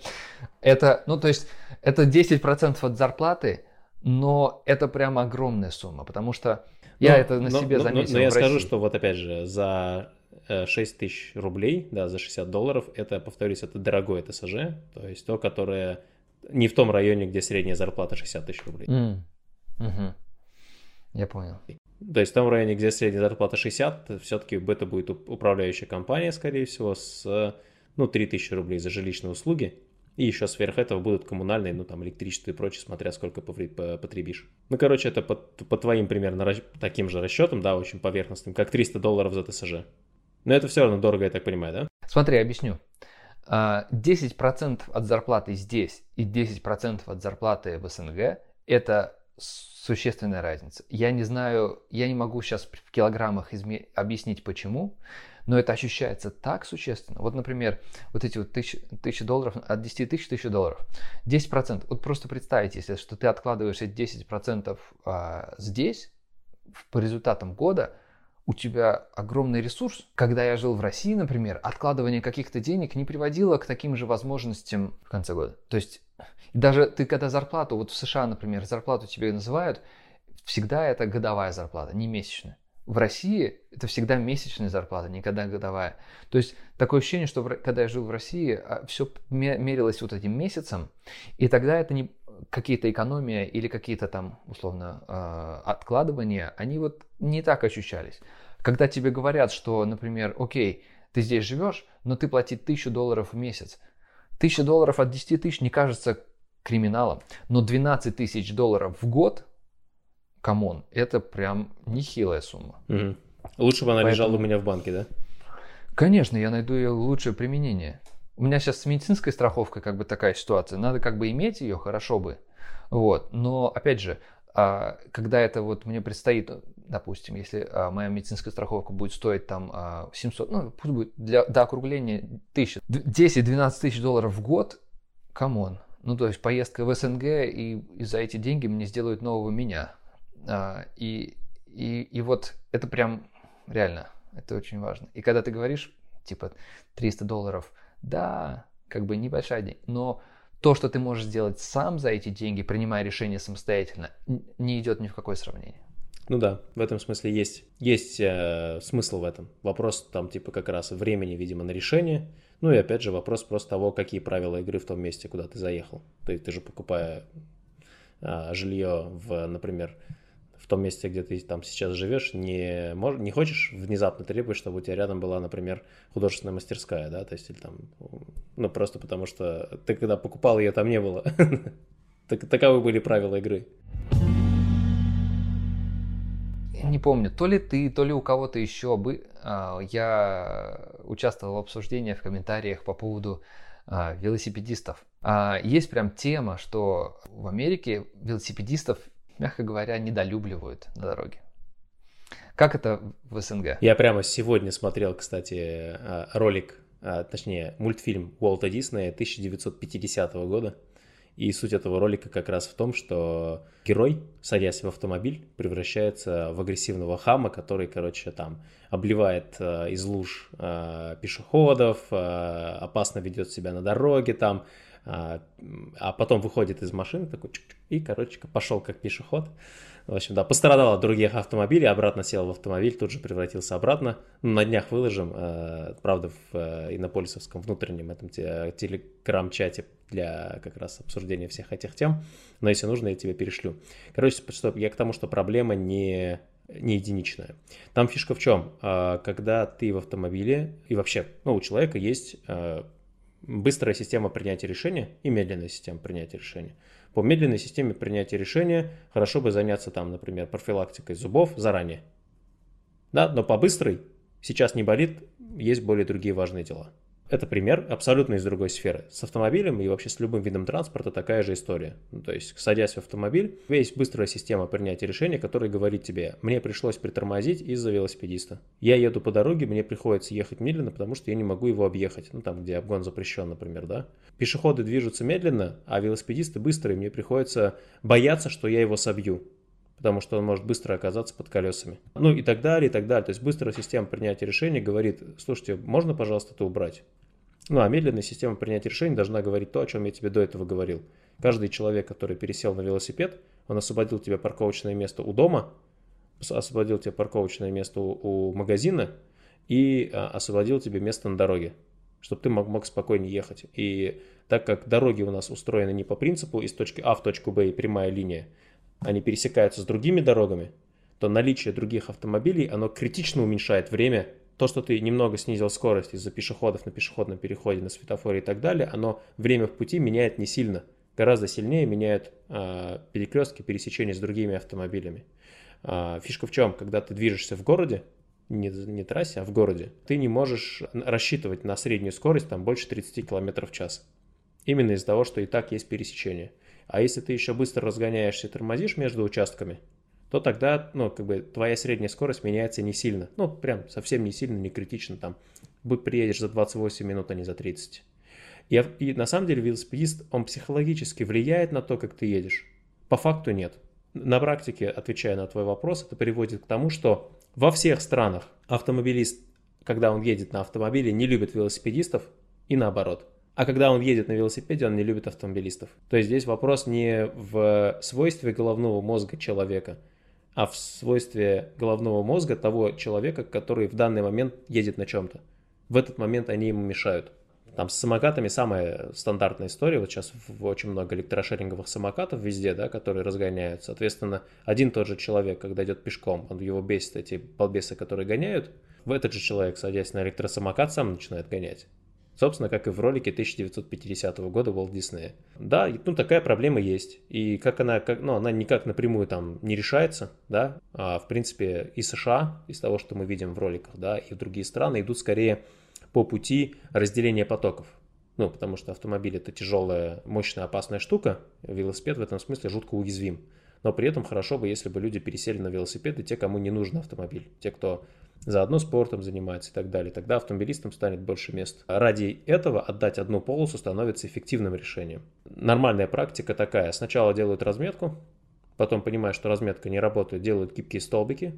Это, ну, то есть, это 10% от зарплаты, но это прям огромная сумма, потому что я но, это на но, себе заметил. Но, но я скажу, что вот опять же, за 6 э, тысяч рублей, да, за 60 долларов, это, повторюсь, это дорогое ТСЖ, то есть то, которое не в том районе, где средняя зарплата 60 тысяч рублей. Mm. Угу. Я понял. То есть в том районе, где средняя зарплата 60, все-таки это будет управляющая компания, скорее всего, с ну, 3000 рублей за жилищные услуги, и еще сверх этого будут коммунальные, ну там электричество и прочее, смотря сколько потребишь. Ну, короче, это по, по твоим примерно таким же расчетам, да, очень поверхностным, как 300 долларов за ТСЖ. Но это все равно дорого, я так понимаю, да? Смотри, объясню. 10% а, от зарплаты здесь и 10% от зарплаты в СНГ – это существенная разница. Я не знаю, я не могу сейчас в килограммах изме- объяснить почему, но это ощущается так существенно. Вот, например, вот эти вот тысячи, тысячи долларов, от 10 тысяч тысячи долларов, 10%. Вот просто представить, если что ты откладываешь эти 10% а, здесь, по результатам года, у тебя огромный ресурс. Когда я жил в России, например, откладывание каких-то денег не приводило к таким же возможностям в конце года. То есть даже ты когда зарплату, вот в США, например, зарплату тебе называют, всегда это годовая зарплата, не месячная. В России это всегда месячная зарплата, никогда годовая. То есть такое ощущение, что когда я жил в России, а, все мерилось вот этим месяцем, и тогда это не какие-то экономия или какие-то там условно а, откладывания, они вот не так ощущались. Когда тебе говорят, что, например, окей, ты здесь живешь, но ты платить тысячу долларов в месяц. Тысяча долларов от 10 тысяч не кажется криминалом, но 12 тысяч долларов в год come on, это прям нехилая сумма. Угу. Лучше бы она Поэтому... лежала у меня в банке, да? Конечно, я найду ее лучшее применение. У меня сейчас с медицинской страховкой как бы такая ситуация. Надо как бы иметь ее, хорошо бы. Вот. Но, опять же, а, когда это вот мне предстоит, допустим, если а, моя медицинская страховка будет стоить там 700, а, ну, пусть будет для, до округления 1000, 10-12 тысяч долларов в год, come on. Ну, то есть поездка в СНГ, и, и за эти деньги мне сделают нового меня. А, и, и, и вот это прям реально, это очень важно. И когда ты говоришь, типа, 300 долларов, да, как бы небольшая деньги, но то, что ты можешь сделать сам за эти деньги, принимая решение самостоятельно, не идет ни в какое сравнение. Ну да, в этом смысле есть, есть э, смысл в этом. Вопрос там типа как раз времени, видимо, на решение. Ну и опять же вопрос просто того, какие правила игры в том месте, куда ты заехал. Ты, ты же покупая э, жилье в, например, том месте, где ты там сейчас живешь, не, мож, не хочешь внезапно требовать, чтобы у тебя рядом была, например, художественная мастерская, да, то есть или там, ну просто потому что ты когда покупал ее, там не было. Так, таковы были правила игры. Не помню, то ли ты, то ли у кого-то еще бы, а, я участвовал в обсуждениях, в комментариях по поводу а, велосипедистов. А, есть прям тема, что в Америке велосипедистов мягко говоря, недолюбливают на дороге. Как это в СНГ? Я прямо сегодня смотрел, кстати, а, ролик, а, точнее, мультфильм Уолта Диснея 1950 года. И суть этого ролика как раз в том, что герой, садясь в автомобиль, превращается в агрессивного хама, который, короче, там обливает э, из луж пешеходов, опасно ведет себя на дороге, там а, а потом выходит из машины такой и, короче, пошел как пешеход. В общем, да, пострадал от других автомобилей, обратно сел в автомобиль, тут же превратился обратно. Ну, на днях выложим, э, правда, в э, иннополисовском внутреннем этом телеграм-чате для как раз обсуждения всех этих тем. Но если нужно, я тебе перешлю. Короче, что, я к тому, что проблема не не единичная. Там фишка в чем? А, когда ты в автомобиле, и вообще, ну, у человека есть э, быстрая система принятия решения и медленная система принятия решения. По медленной системе принятия решения хорошо бы заняться там, например, профилактикой зубов заранее. Да, но по быстрой сейчас не болит, есть более другие важные дела. Это пример абсолютно из другой сферы. С автомобилем и вообще с любым видом транспорта такая же история. Ну, то есть, садясь в автомобиль, есть быстрая система принятия решения, которая говорит тебе, мне пришлось притормозить из-за велосипедиста. Я еду по дороге, мне приходится ехать медленно, потому что я не могу его объехать. Ну, там, где обгон запрещен, например, да. Пешеходы движутся медленно, а велосипедисты быстрые, мне приходится бояться, что я его собью потому что он может быстро оказаться под колесами. Ну и так далее, и так далее. То есть быстрая система принятия решений говорит, слушайте, можно, пожалуйста, это убрать? Ну а медленная система принятия решений должна говорить то, о чем я тебе до этого говорил. Каждый человек, который пересел на велосипед, он освободил тебе парковочное место у дома, освободил тебе парковочное место у, у магазина и а, освободил тебе место на дороге, чтобы ты мог, мог спокойнее ехать. И так как дороги у нас устроены не по принципу из точки А в точку Б и прямая линия, они пересекаются с другими дорогами, то наличие других автомобилей, оно критично уменьшает время то, что ты немного снизил скорость из-за пешеходов на пешеходном переходе, на светофоре и так далее, оно время в пути меняет не сильно. Гораздо сильнее меняют э, перекрестки, пересечения с другими автомобилями. Э, фишка в чем? Когда ты движешься в городе, не, не трассе, а в городе, ты не можешь рассчитывать на среднюю скорость там больше 30 км в час. Именно из-за того, что и так есть пересечение. А если ты еще быстро разгоняешься и тормозишь между участками, то тогда, ну, как бы твоя средняя скорость меняется не сильно. Ну, прям совсем не сильно, не критично там. Приедешь за 28 минут, а не за 30. И, и на самом деле велосипедист, он психологически влияет на то, как ты едешь. По факту нет. На практике, отвечая на твой вопрос, это приводит к тому, что во всех странах автомобилист, когда он едет на автомобиле, не любит велосипедистов и наоборот. А когда он едет на велосипеде, он не любит автомобилистов. То есть здесь вопрос не в свойстве головного мозга человека, а в свойстве головного мозга того человека, который в данный момент едет на чем-то. В этот момент они ему мешают. Там с самокатами самая стандартная история. Вот сейчас очень много электрошеринговых самокатов везде, да, которые разгоняют. Соответственно, один тот же человек, когда идет пешком, он его бесит, эти балбесы, которые гоняют, в этот же человек, садясь на электросамокат, сам начинает гонять. Собственно, как и в ролике 1950 года Walt Disney. Да, ну такая проблема есть. И как она, как, ну она никак напрямую там не решается, да, а в принципе и США, из того, что мы видим в роликах, да, и другие страны идут скорее по пути разделения потоков. Ну, потому что автомобиль это тяжелая, мощная, опасная штука, велосипед в этом смысле жутко уязвим. Но при этом хорошо бы, если бы люди пересели на велосипеды, те, кому не нужен автомобиль, те, кто заодно спортом занимается и так далее. Тогда автомобилистам станет больше мест. Ради этого отдать одну полосу становится эффективным решением. Нормальная практика такая. Сначала делают разметку, потом понимая, что разметка не работает, делают гибкие столбики,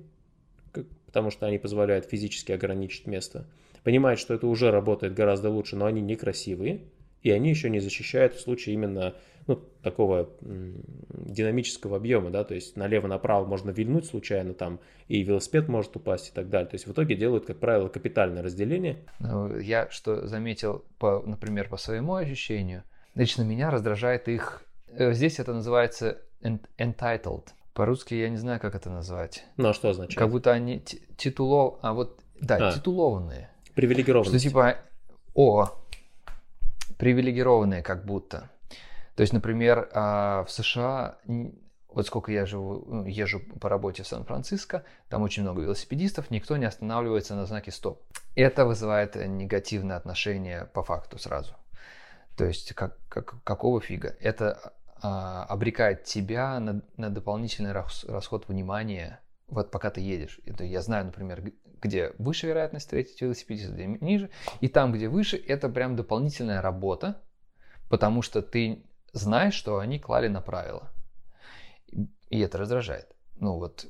потому что они позволяют физически ограничить место. Понимают, что это уже работает гораздо лучше, но они некрасивые, и они еще не защищают в случае именно ну, такого динамического объема, да, то есть налево-направо можно вильнуть случайно там, и велосипед может упасть и так далее. То есть в итоге делают, как правило, капитальное разделение. Ну, я что заметил, по, например, по своему ощущению, лично меня раздражает их, э, здесь это называется entitled. По-русски я не знаю, как это назвать. Ну, а что означает? Как будто они титулов... А вот, да, а, титулованные. Привилегированные. Что типа, о, привилегированные как будто. То есть, например, а, в США, вот сколько я живу, ну, езжу по работе в Сан-Франциско, там очень много велосипедистов, никто не останавливается на знаке «стоп». Это вызывает негативное отношение по факту сразу. То есть, как, как, какого фига? Это а, обрекает тебя на, на дополнительный расход внимания, вот пока ты едешь. Это я знаю, например, где выше вероятность встретить велосипедиста, где ниже. И там, где выше, это прям дополнительная работа, потому что ты знаешь, что они клали на правила. И это раздражает. Ну вот,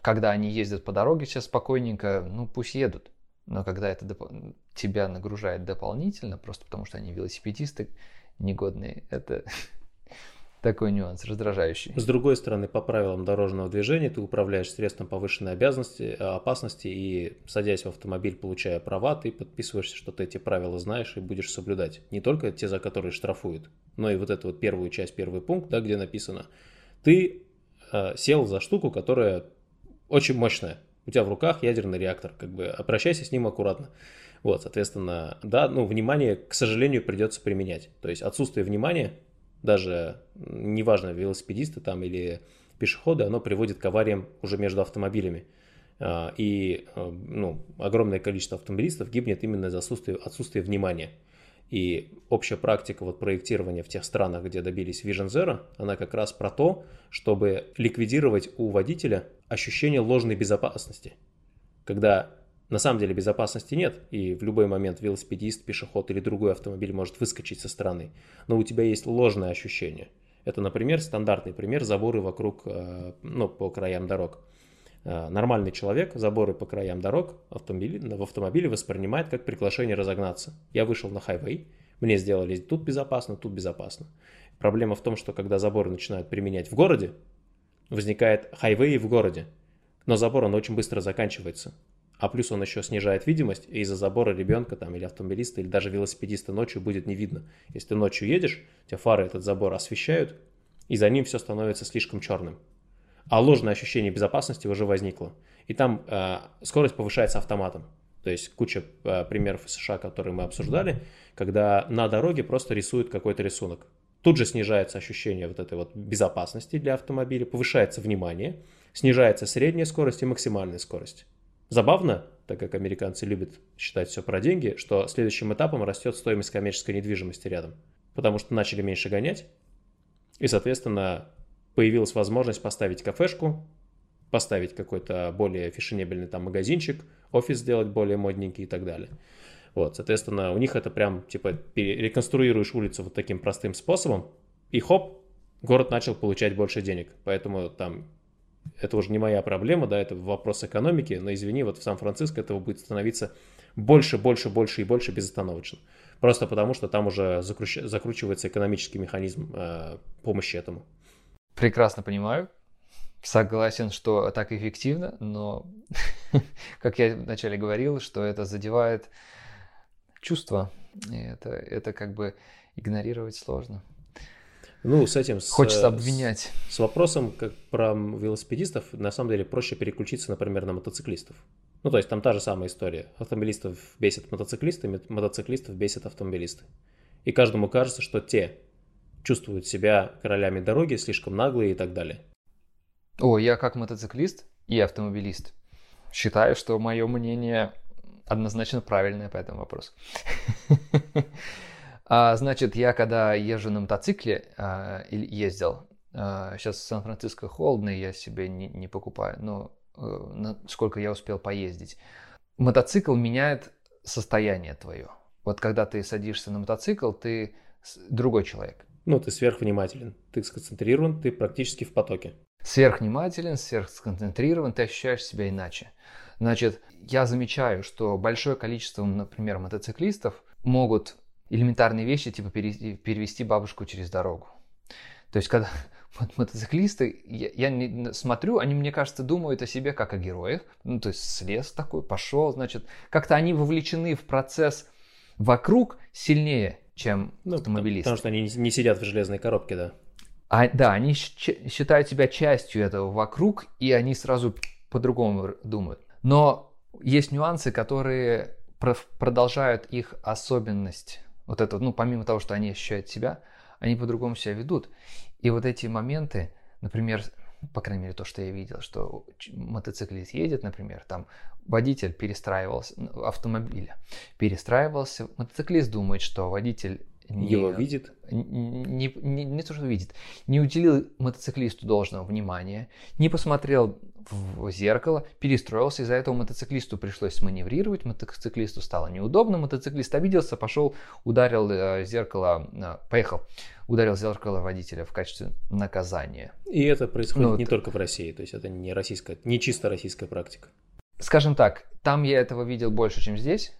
когда они ездят по дороге сейчас спокойненько, ну пусть едут. Но когда это доп- тебя нагружает дополнительно, просто потому что они велосипедисты негодные, это такой нюанс, раздражающий. С другой стороны, по правилам дорожного движения ты управляешь средством повышенной обязанности, э, опасности и, садясь в автомобиль, получая права, ты подписываешься, что ты эти правила знаешь и будешь соблюдать. Не только те, за которые штрафуют, но и вот эту вот первую часть, первый пункт, да, где написано, ты э, сел за штуку, которая очень мощная. У тебя в руках ядерный реактор, как бы обращайся с ним аккуратно. Вот, соответственно, да, ну, внимание, к сожалению, придется применять. То есть отсутствие внимания даже неважно, велосипедисты там или пешеходы, оно приводит к авариям уже между автомобилями. А, и а, ну, огромное количество автомобилистов гибнет именно из-за отсутствия, отсутствия внимания. И общая практика вот проектирования в тех странах, где добились Vision Zero, она как раз про то, чтобы ликвидировать у водителя ощущение ложной безопасности. Когда на самом деле безопасности нет, и в любой момент велосипедист, пешеход или другой автомобиль может выскочить со стороны. Но у тебя есть ложное ощущение. Это, например, стандартный пример заборы вокруг, э, ну, по краям дорог. Э, нормальный человек заборы по краям дорог в автомобиле воспринимает как приглашение разогнаться. Я вышел на хайвей, мне сделали тут безопасно, тут безопасно. Проблема в том, что когда заборы начинают применять в городе, возникает хайвей в городе. Но забор, он очень быстро заканчивается а плюс он еще снижает видимость, и из-за забора ребенка там или автомобилиста, или даже велосипедиста ночью будет не видно. Если ты ночью едешь, тебя фары этот забор освещают, и за ним все становится слишком черным. А ложное ощущение безопасности уже возникло. И там э, скорость повышается автоматом. То есть куча э, примеров из США, которые мы обсуждали, когда на дороге просто рисуют какой-то рисунок. Тут же снижается ощущение вот этой вот безопасности для автомобиля, повышается внимание, снижается средняя скорость и максимальная скорость. Забавно, так как американцы любят считать все про деньги, что следующим этапом растет стоимость коммерческой недвижимости рядом. Потому что начали меньше гонять, и, соответственно, появилась возможность поставить кафешку, поставить какой-то более фешенебельный там магазинчик, офис сделать более модненький и так далее. Вот, соответственно, у них это прям, типа, реконструируешь улицу вот таким простым способом, и хоп, город начал получать больше денег. Поэтому там это уже не моя проблема, да, это вопрос экономики, но извини, вот в Сан-Франциско этого будет становиться больше, больше, больше и больше безостановочно. Просто потому, что там уже закруч... закручивается экономический механизм э, помощи этому. Прекрасно понимаю. Согласен, что так эффективно, но, как я вначале говорил, что это задевает чувства. Это, это как бы игнорировать сложно. Ну, с этим... Хочется обвинять. С, с вопросом, как про велосипедистов, на самом деле проще переключиться, например, на мотоциклистов. Ну, то есть там та же самая история. Автомобилистов бесит мотоциклисты, мотоциклистов бесит автомобилисты. И каждому кажется, что те чувствуют себя королями дороги, слишком наглые и так далее. О, я как мотоциклист и автомобилист считаю, что мое мнение однозначно правильное по этому вопросу. а, значит, я когда езжу на мотоцикле, а, ездил, а, сейчас в Сан-Франциско холодно, я себе не, не покупаю, но а, сколько я успел поездить. Мотоцикл меняет состояние твое. Вот когда ты садишься на мотоцикл, ты другой человек. Ну, ты сверхвнимателен, ты сконцентрирован, ты практически в потоке. Сверхвнимателен, сверхсконцентрирован, ты ощущаешь себя иначе. Значит, я замечаю, что большое количество, например, мотоциклистов могут элементарные вещи, типа перевести бабушку через дорогу. То есть, когда мотоциклисты, я, я не, смотрю, они, мне кажется, думают о себе как о героях. Ну, то есть, слез такой, пошел, значит, как-то они вовлечены в процесс вокруг сильнее, чем ну, автомобилисты. Потому что они не сидят в железной коробке, да. А, да, они считают себя частью этого вокруг, и они сразу по-другому думают. Но есть нюансы, которые продолжают их особенность. Вот это, ну, помимо того, что они ощущают себя, они по-другому себя ведут. И вот эти моменты, например, по крайней мере, то, что я видел, что мотоциклист едет, например, там водитель перестраивался, автомобиля перестраивался, мотоциклист думает, что водитель не, его видит? Не, не, не, то, что видит. Не уделил мотоциклисту должного внимания, не посмотрел в зеркало, перестроился, из-за этого мотоциклисту пришлось маневрировать, мотоциклисту стало неудобно, мотоциклист обиделся, пошел, ударил э, зеркало, э, поехал, ударил зеркало водителя в качестве наказания. И это происходит ну, не вот, только в России, то есть это не российская, не чисто российская практика. Скажем так, там я этого видел больше, чем здесь,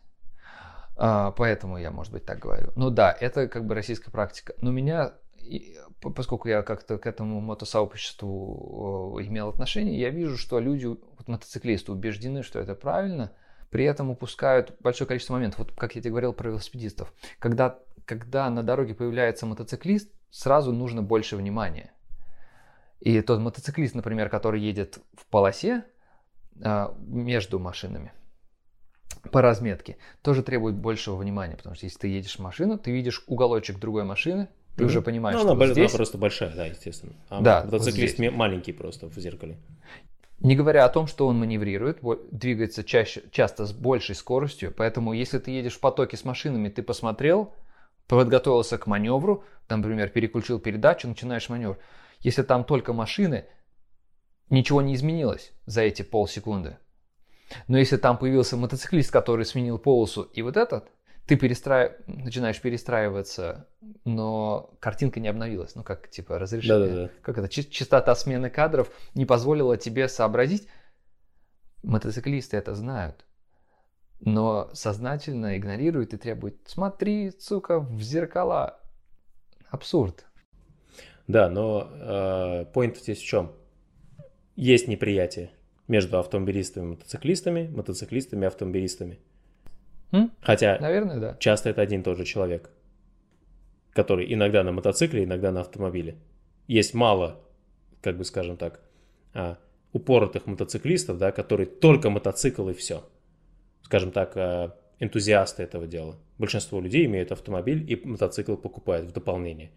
поэтому я, может быть, так говорю. Ну да, это как бы российская практика. Но меня, поскольку я как-то к этому мотосообществу имел отношение, я вижу, что люди, вот мотоциклисты убеждены, что это правильно, при этом упускают большое количество моментов. Вот как я тебе говорил про велосипедистов. Когда, когда на дороге появляется мотоциклист, сразу нужно больше внимания. И тот мотоциклист, например, который едет в полосе а, между машинами, по разметке тоже требует большего внимания, потому что если ты едешь в машину, ты видишь уголочек другой машины, ты mm-hmm. уже понимаешь, ну, что она, вот здесь... она просто большая, да, естественно. А да, мотоциклист вот маленький просто в зеркале. Не говоря о том, что он маневрирует, двигается чаще, часто с большей скоростью, поэтому если ты едешь в потоке с машинами, ты посмотрел, подготовился к маневру, там, например, переключил передачу, начинаешь маневр. Если там только машины, ничего не изменилось за эти полсекунды. Но если там появился мотоциклист, который сменил полосу, и вот этот, ты перестраив... начинаешь перестраиваться, но картинка не обновилась. Ну, как, типа, разрешение. Да-да-да. Как это? Частота смены кадров не позволила тебе сообразить. Мотоциклисты это знают. Но сознательно игнорируют и требуют «Смотри, сука, в зеркала». Абсурд. Да, но э, point здесь в чем? Есть неприятие между автомобилистами и мотоциклистами, мотоциклистами и автомобилистами. М? Хотя Наверное, да. часто это один и тот же человек, который иногда на мотоцикле, иногда на автомобиле. Есть мало, как бы скажем так, а, упоротых мотоциклистов, да, которые только мотоцикл и все. скажем так, э, энтузиасты этого дела. Большинство людей имеют автомобиль и мотоцикл покупают в дополнение.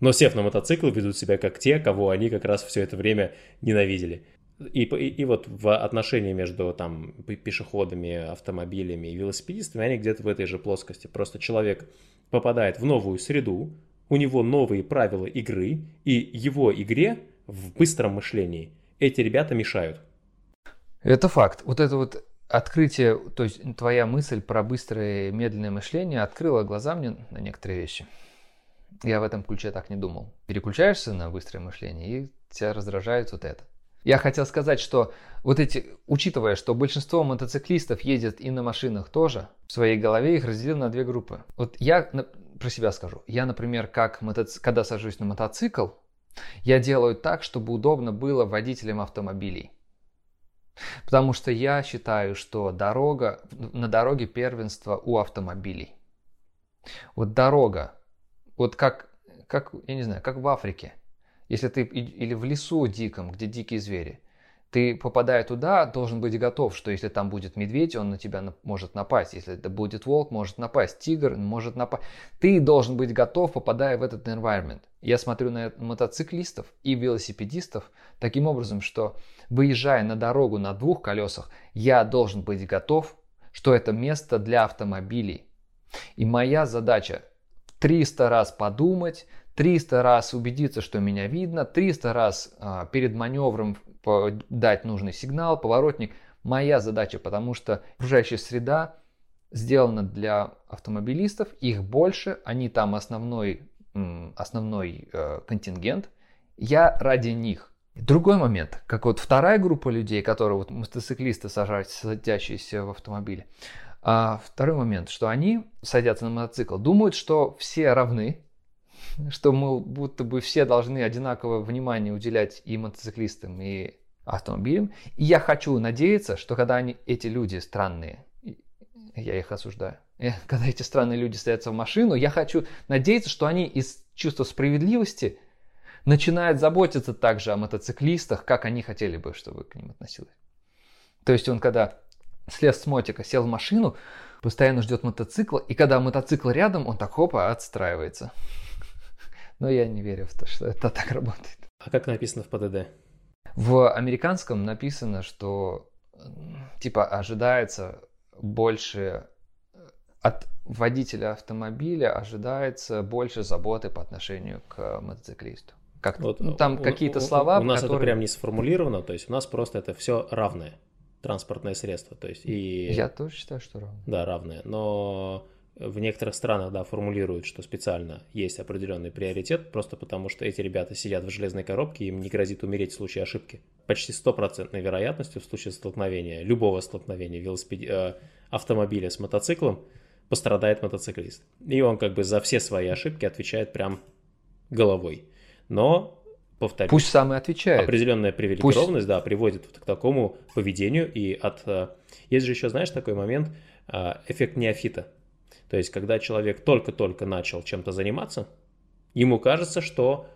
Но сев на мотоцикл, ведут себя как те, кого они как раз все это время ненавидели. И, и, и вот в отношении между там пешеходами, автомобилями и велосипедистами, они где-то в этой же плоскости. Просто человек попадает в новую среду, у него новые правила игры, и его игре в быстром мышлении эти ребята мешают. Это факт. Вот это вот открытие, то есть твоя мысль про быстрое и медленное мышление открыла глаза мне на некоторые вещи. Я в этом ключе так не думал. Переключаешься на быстрое мышление, и тебя раздражает вот это. Я хотел сказать, что вот эти, учитывая, что большинство мотоциклистов ездят и на машинах тоже, в своей голове их разделил на две группы. Вот я про себя скажу. Я, например, как мотоци... когда сажусь на мотоцикл, я делаю так, чтобы удобно было водителям автомобилей. Потому что я считаю, что дорога, на дороге первенство у автомобилей. Вот дорога, вот как, как, я не знаю, как в Африке. Если ты или в лесу диком, где дикие звери, ты, попадая туда, должен быть готов, что если там будет медведь, он на тебя может напасть. Если это будет волк, может напасть. Тигр может напасть. Ты должен быть готов, попадая в этот environment. Я смотрю на мотоциклистов и велосипедистов таким образом, что выезжая на дорогу на двух колесах, я должен быть готов, что это место для автомобилей. И моя задача 300 раз подумать, 300 раз убедиться, что меня видно, 300 раз а, перед маневром дать нужный сигнал, поворотник. Моя задача, потому что окружающая среда сделана для автомобилистов, их больше, они там основной, основной э, контингент. Я ради них. Другой момент, как вот вторая группа людей, которые вот мотоциклисты, садящиеся в автомобиле. А второй момент, что они садятся на мотоцикл, думают, что все равны, что мы будто бы все должны одинаковое внимание уделять и мотоциклистам, и автомобилям. И я хочу надеяться, что когда они, эти люди странные, я их осуждаю, э, когда эти странные люди садятся в машину, я хочу надеяться, что они из чувства справедливости начинают заботиться также о мотоциклистах, как они хотели бы, чтобы к ним относились. То есть он когда слез с мотика, сел в машину, постоянно ждет мотоцикла, и когда мотоцикл рядом, он так хопа отстраивается. Но я не верю в то, что это так работает. А как написано в ПДД? В американском написано, что типа ожидается больше от водителя автомобиля ожидается больше заботы по отношению к мотоциклисту. Как вот, ну, там какие-то слова. У нас которые... это прям не сформулировано, то есть у нас просто это все равное транспортное средство, то есть и. Я тоже считаю, что равное. Да, равное, но в некоторых странах, да, формулируют, что специально есть определенный приоритет, просто потому что эти ребята сидят в железной коробке, им не грозит умереть в случае ошибки. Почти стопроцентной вероятностью в случае столкновения, любого столкновения велосипед... Э, автомобиля с мотоциклом пострадает мотоциклист. И он как бы за все свои ошибки отвечает прям головой. Но, повторюсь, Пусть сам и отвечает. определенная привилегированность, Пусть... да, приводит к такому поведению. И от... Э, есть же еще, знаешь, такой момент, э, эффект неофита то есть, когда человек только-только начал чем-то заниматься, ему кажется, что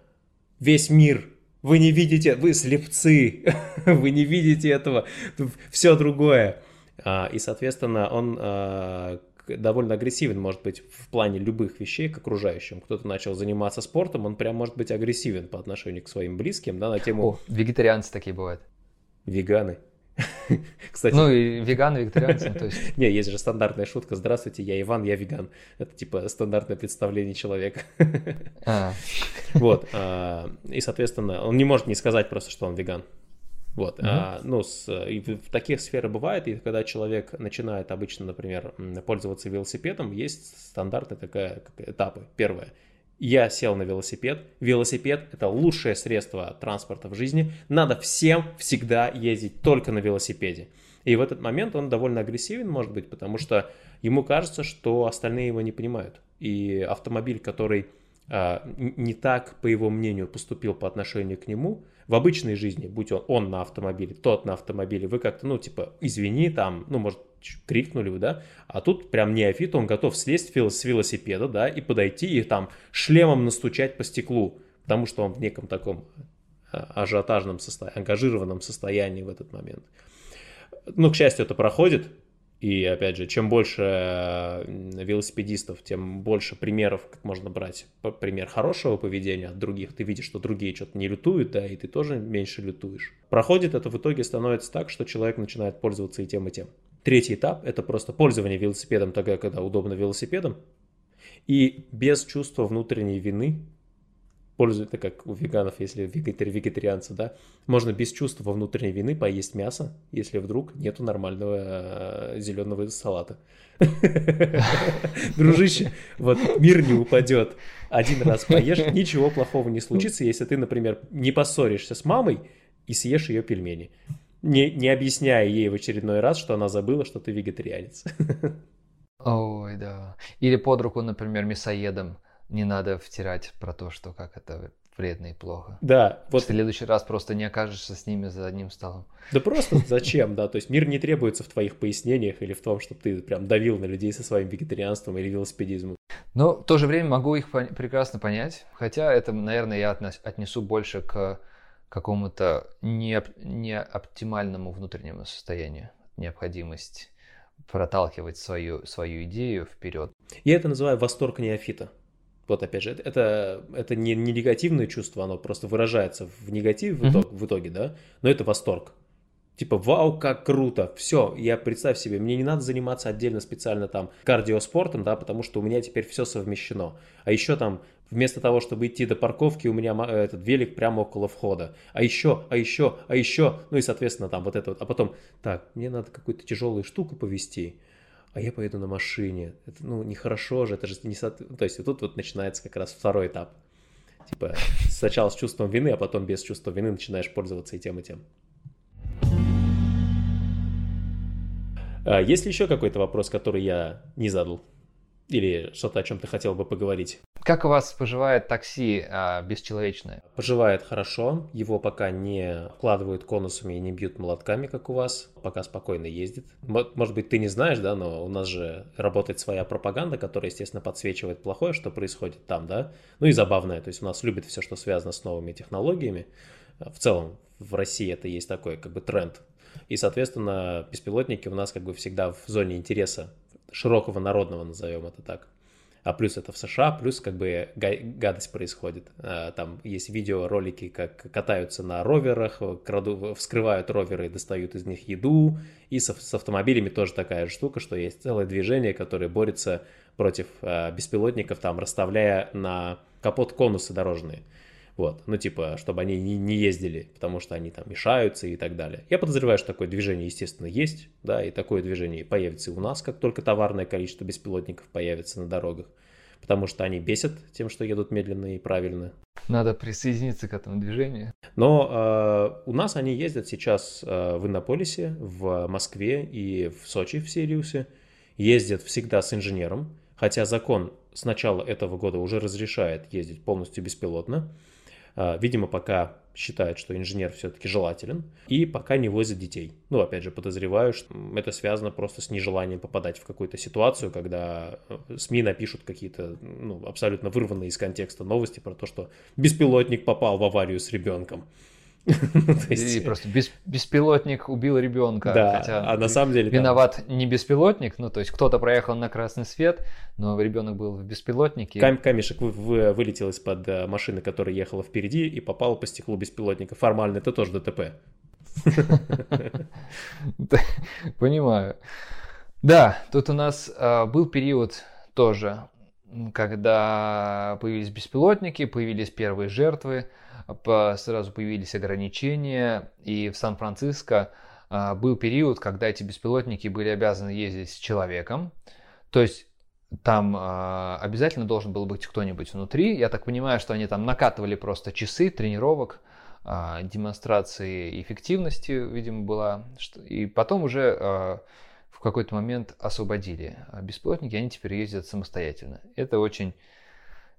весь мир, вы не видите, вы слепцы, вы не видите этого, все другое. А, и, соответственно, он а, довольно агрессивен, может быть, в плане любых вещей к окружающим. Кто-то начал заниматься спортом, он прям может быть агрессивен по отношению к своим близким, да, на тему... О, вегетарианцы такие бывают. Веганы. Кстати. Ну и веганы, вегетарианцы, то есть. Не, есть же стандартная шутка. Здравствуйте, я Иван, я веган. Это типа стандартное представление человека. А. Вот. А, и, соответственно, он не может не сказать просто, что он веган. Вот, угу. а, ну, с, и в таких сферах бывает, и когда человек начинает обычно, например, пользоваться велосипедом, есть стандартные такая, как, этапы. Первое, я сел на велосипед. Велосипед – это лучшее средство транспорта в жизни. Надо всем всегда ездить только на велосипеде. И в этот момент он довольно агрессивен, может быть, потому что ему кажется, что остальные его не понимают. И автомобиль, который э, не так, по его мнению, поступил по отношению к нему, в обычной жизни, будь он, он на автомобиле, тот на автомобиле, вы как-то, ну, типа, извини, там, ну, может, крикнули вы, да, а тут прям неофит, он готов слезть с велосипеда, да, и подойти и там шлемом настучать по стеклу, потому что он в неком таком а, ажиотажном состоянии, ангажированном состоянии в этот момент. Ну, к счастью, это проходит, И опять же, чем больше велосипедистов, тем больше примеров, как можно брать пример хорошего поведения от других. Ты видишь, что другие что-то не лютуют, да, и ты тоже меньше лютуешь. Проходит это в итоге становится так, что человек начинает пользоваться и тем, и тем. Третий этап – это просто пользование велосипедом тогда, когда удобно велосипедом, и без чувства внутренней вины пользуется, как у веганов, если вегетари, вегетарианцы, да, можно без чувства внутренней вины поесть мясо, если вдруг нету нормального э, зеленого салата. Дружище, вот мир не упадет. Один раз поешь, ничего плохого не случится, если ты, например, не поссоришься с мамой и съешь ее пельмени. Не, не объясняя ей в очередной раз, что она забыла, что ты вегетарианец. Ой, да. Или под руку, например, мясоедом не надо втирать про то, что как это вредно и плохо. Да. Вот... В следующий раз просто не окажешься с ними за одним столом. Да просто зачем, да, то есть мир не требуется в твоих пояснениях или в том, чтобы ты прям давил на людей со своим вегетарианством или велосипедизмом. Но в то же время могу их прекрасно понять, хотя это, наверное, я отнесу больше к какому-то неоптимальному внутреннему состоянию, необходимость проталкивать свою, свою идею вперед. Я это называю восторг неофита. Вот опять же, это, это не, не негативное чувство, оно просто выражается в негативе в, итог, в итоге, да, но это восторг. Типа, вау, как круто, все, я представь себе, мне не надо заниматься отдельно специально там кардиоспортом, да, потому что у меня теперь все совмещено. А еще там, вместо того, чтобы идти до парковки, у меня этот велик прямо около входа. А еще, а еще, а еще, ну и, соответственно, там вот это вот. А потом, так, мне надо какую-то тяжелую штуку повезти а я поеду на машине. Это, ну, нехорошо же, это же не... То есть вот тут вот начинается как раз второй этап. Типа сначала с чувством вины, а потом без чувства вины начинаешь пользоваться и тем, и тем. А есть ли еще какой-то вопрос, который я не задал? Или что-то, о чем ты хотел бы поговорить? Как у вас поживает такси а, бесчеловечное? Поживает хорошо. Его пока не вкладывают конусами и не бьют молотками, как у вас. Пока спокойно ездит. Может быть, ты не знаешь, да, но у нас же работает своя пропаганда, которая, естественно, подсвечивает плохое, что происходит там, да. Ну и забавное. То есть у нас любит все, что связано с новыми технологиями. В целом, в России это есть такой как бы тренд. И, соответственно, беспилотники у нас как бы всегда в зоне интереса широкого народного, назовем это так а плюс это в США, плюс как бы гадость происходит. А, там есть видеоролики, как катаются на роверах, краду, вскрывают роверы и достают из них еду, и с, с автомобилями тоже такая штука, что есть целое движение, которое борется против а, беспилотников, там расставляя на капот конусы дорожные. Вот, ну типа, чтобы они не, не ездили, потому что они там мешаются и так далее. Я подозреваю, что такое движение, естественно, есть, да, и такое движение появится и у нас, как только товарное количество беспилотников появится на дорогах, потому что они бесят тем, что едут медленно и правильно. Надо присоединиться к этому движению. Но э, у нас они ездят сейчас э, в Иннополисе, в Москве и в Сочи, в Сириусе. Ездят всегда с инженером, хотя закон с начала этого года уже разрешает ездить полностью беспилотно. А, видимо, пока считает, что инженер все-таки желателен, и пока не возят детей. Ну, опять же, подозреваю, что это связано просто с нежеланием попадать в какую-то ситуацию, когда э, СМИ напишут какие-то ну, абсолютно вырванные из контекста новости про то, что беспилотник попал в аварию с ребенком. И просто беспилотник убил ребенка. Да, а на самом деле... Виноват не беспилотник, ну то есть кто-то проехал на красный свет, но ребенок был в беспилотнике. камешек вылетел из-под э, машины, которая ехала впереди, и попал по стеклу беспилотника. Формально это тоже ДТП. Понимаю. Да, тут у нас э, был период тоже, когда появились беспилотники, появились первые жертвы, сразу появились ограничения, и в Сан-Франциско а, был период, когда эти беспилотники были обязаны ездить с человеком, то есть там э, обязательно должен был быть кто-нибудь внутри. Я так понимаю, что они там накатывали просто часы тренировок, э, демонстрации эффективности, видимо, была. И потом уже какой-то момент освободили беспилотники, они теперь ездят самостоятельно. Это очень...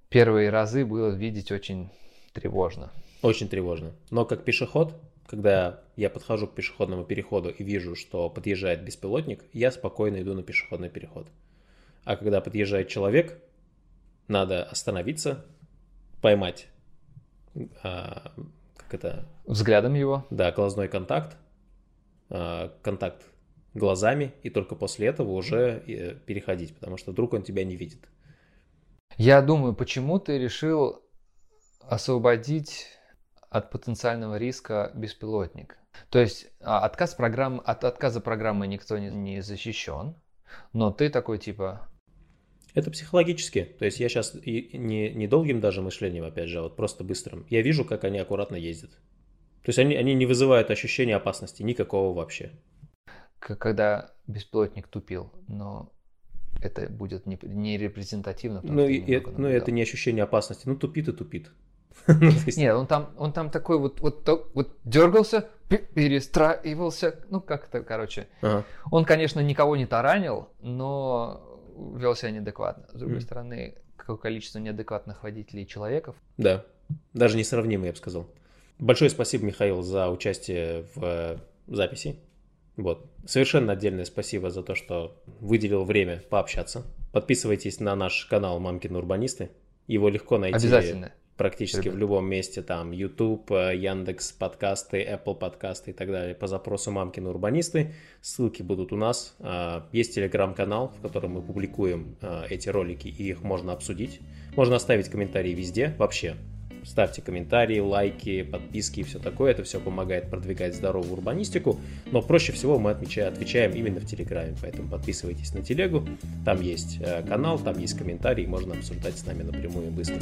Первые разы было видеть очень Тревожно. Очень тревожно. Но как пешеход, когда я подхожу к пешеходному переходу и вижу, что подъезжает беспилотник, я спокойно иду на пешеходный переход. А когда подъезжает человек, надо остановиться, поймать а, как это? Взглядом его? Да, глазной контакт. А, контакт глазами, и только после этого уже э, переходить, потому что вдруг он тебя не видит. Я думаю, почему ты решил освободить от потенциального риска беспилотник? То есть а, отказ программы, от отказа программы никто не, не защищен, но ты такой типа... Это психологически. То есть я сейчас и не, не долгим даже мышлением, опять же, а вот просто быстрым. Я вижу, как они аккуратно ездят. То есть они, они не вызывают ощущения опасности никакого вообще. Когда беспилотник тупил, но это будет не, не репрезентативно. Ну, и, и, ну, это не ощущение опасности. Ну, тупит и тупит. Ну, Нет, он там, он там такой вот, вот, вот дергался, перестраивался, ну как-то, короче. Ага. Он, конечно, никого не таранил, но вел себя неадекватно. С другой mm. стороны, какое количество неадекватных водителей и человеков. Да, даже несравнимо, я бы сказал. Большое спасибо, Михаил, за участие в записи. Вот. Совершенно отдельное спасибо за то, что выделил время пообщаться. Подписывайтесь на наш канал Мамкины Урбанисты. Его легко найти. Обязательно практически Ребят. в любом месте, там YouTube, э, Яндекс подкасты, Apple подкасты и так далее, по запросу «Мамкины урбанисты». Ссылки будут у нас. А, есть телеграм-канал, в котором мы публикуем а, эти ролики, и их можно обсудить. Можно оставить комментарии везде, вообще. Ставьте комментарии, лайки, подписки и все такое. Это все помогает продвигать здоровую урбанистику. Но проще всего мы отмечаем, отвечаем именно в Телеграме. Поэтому подписывайтесь на телегу. Там есть э, канал, там есть комментарии. Можно обсуждать с нами напрямую и быстро.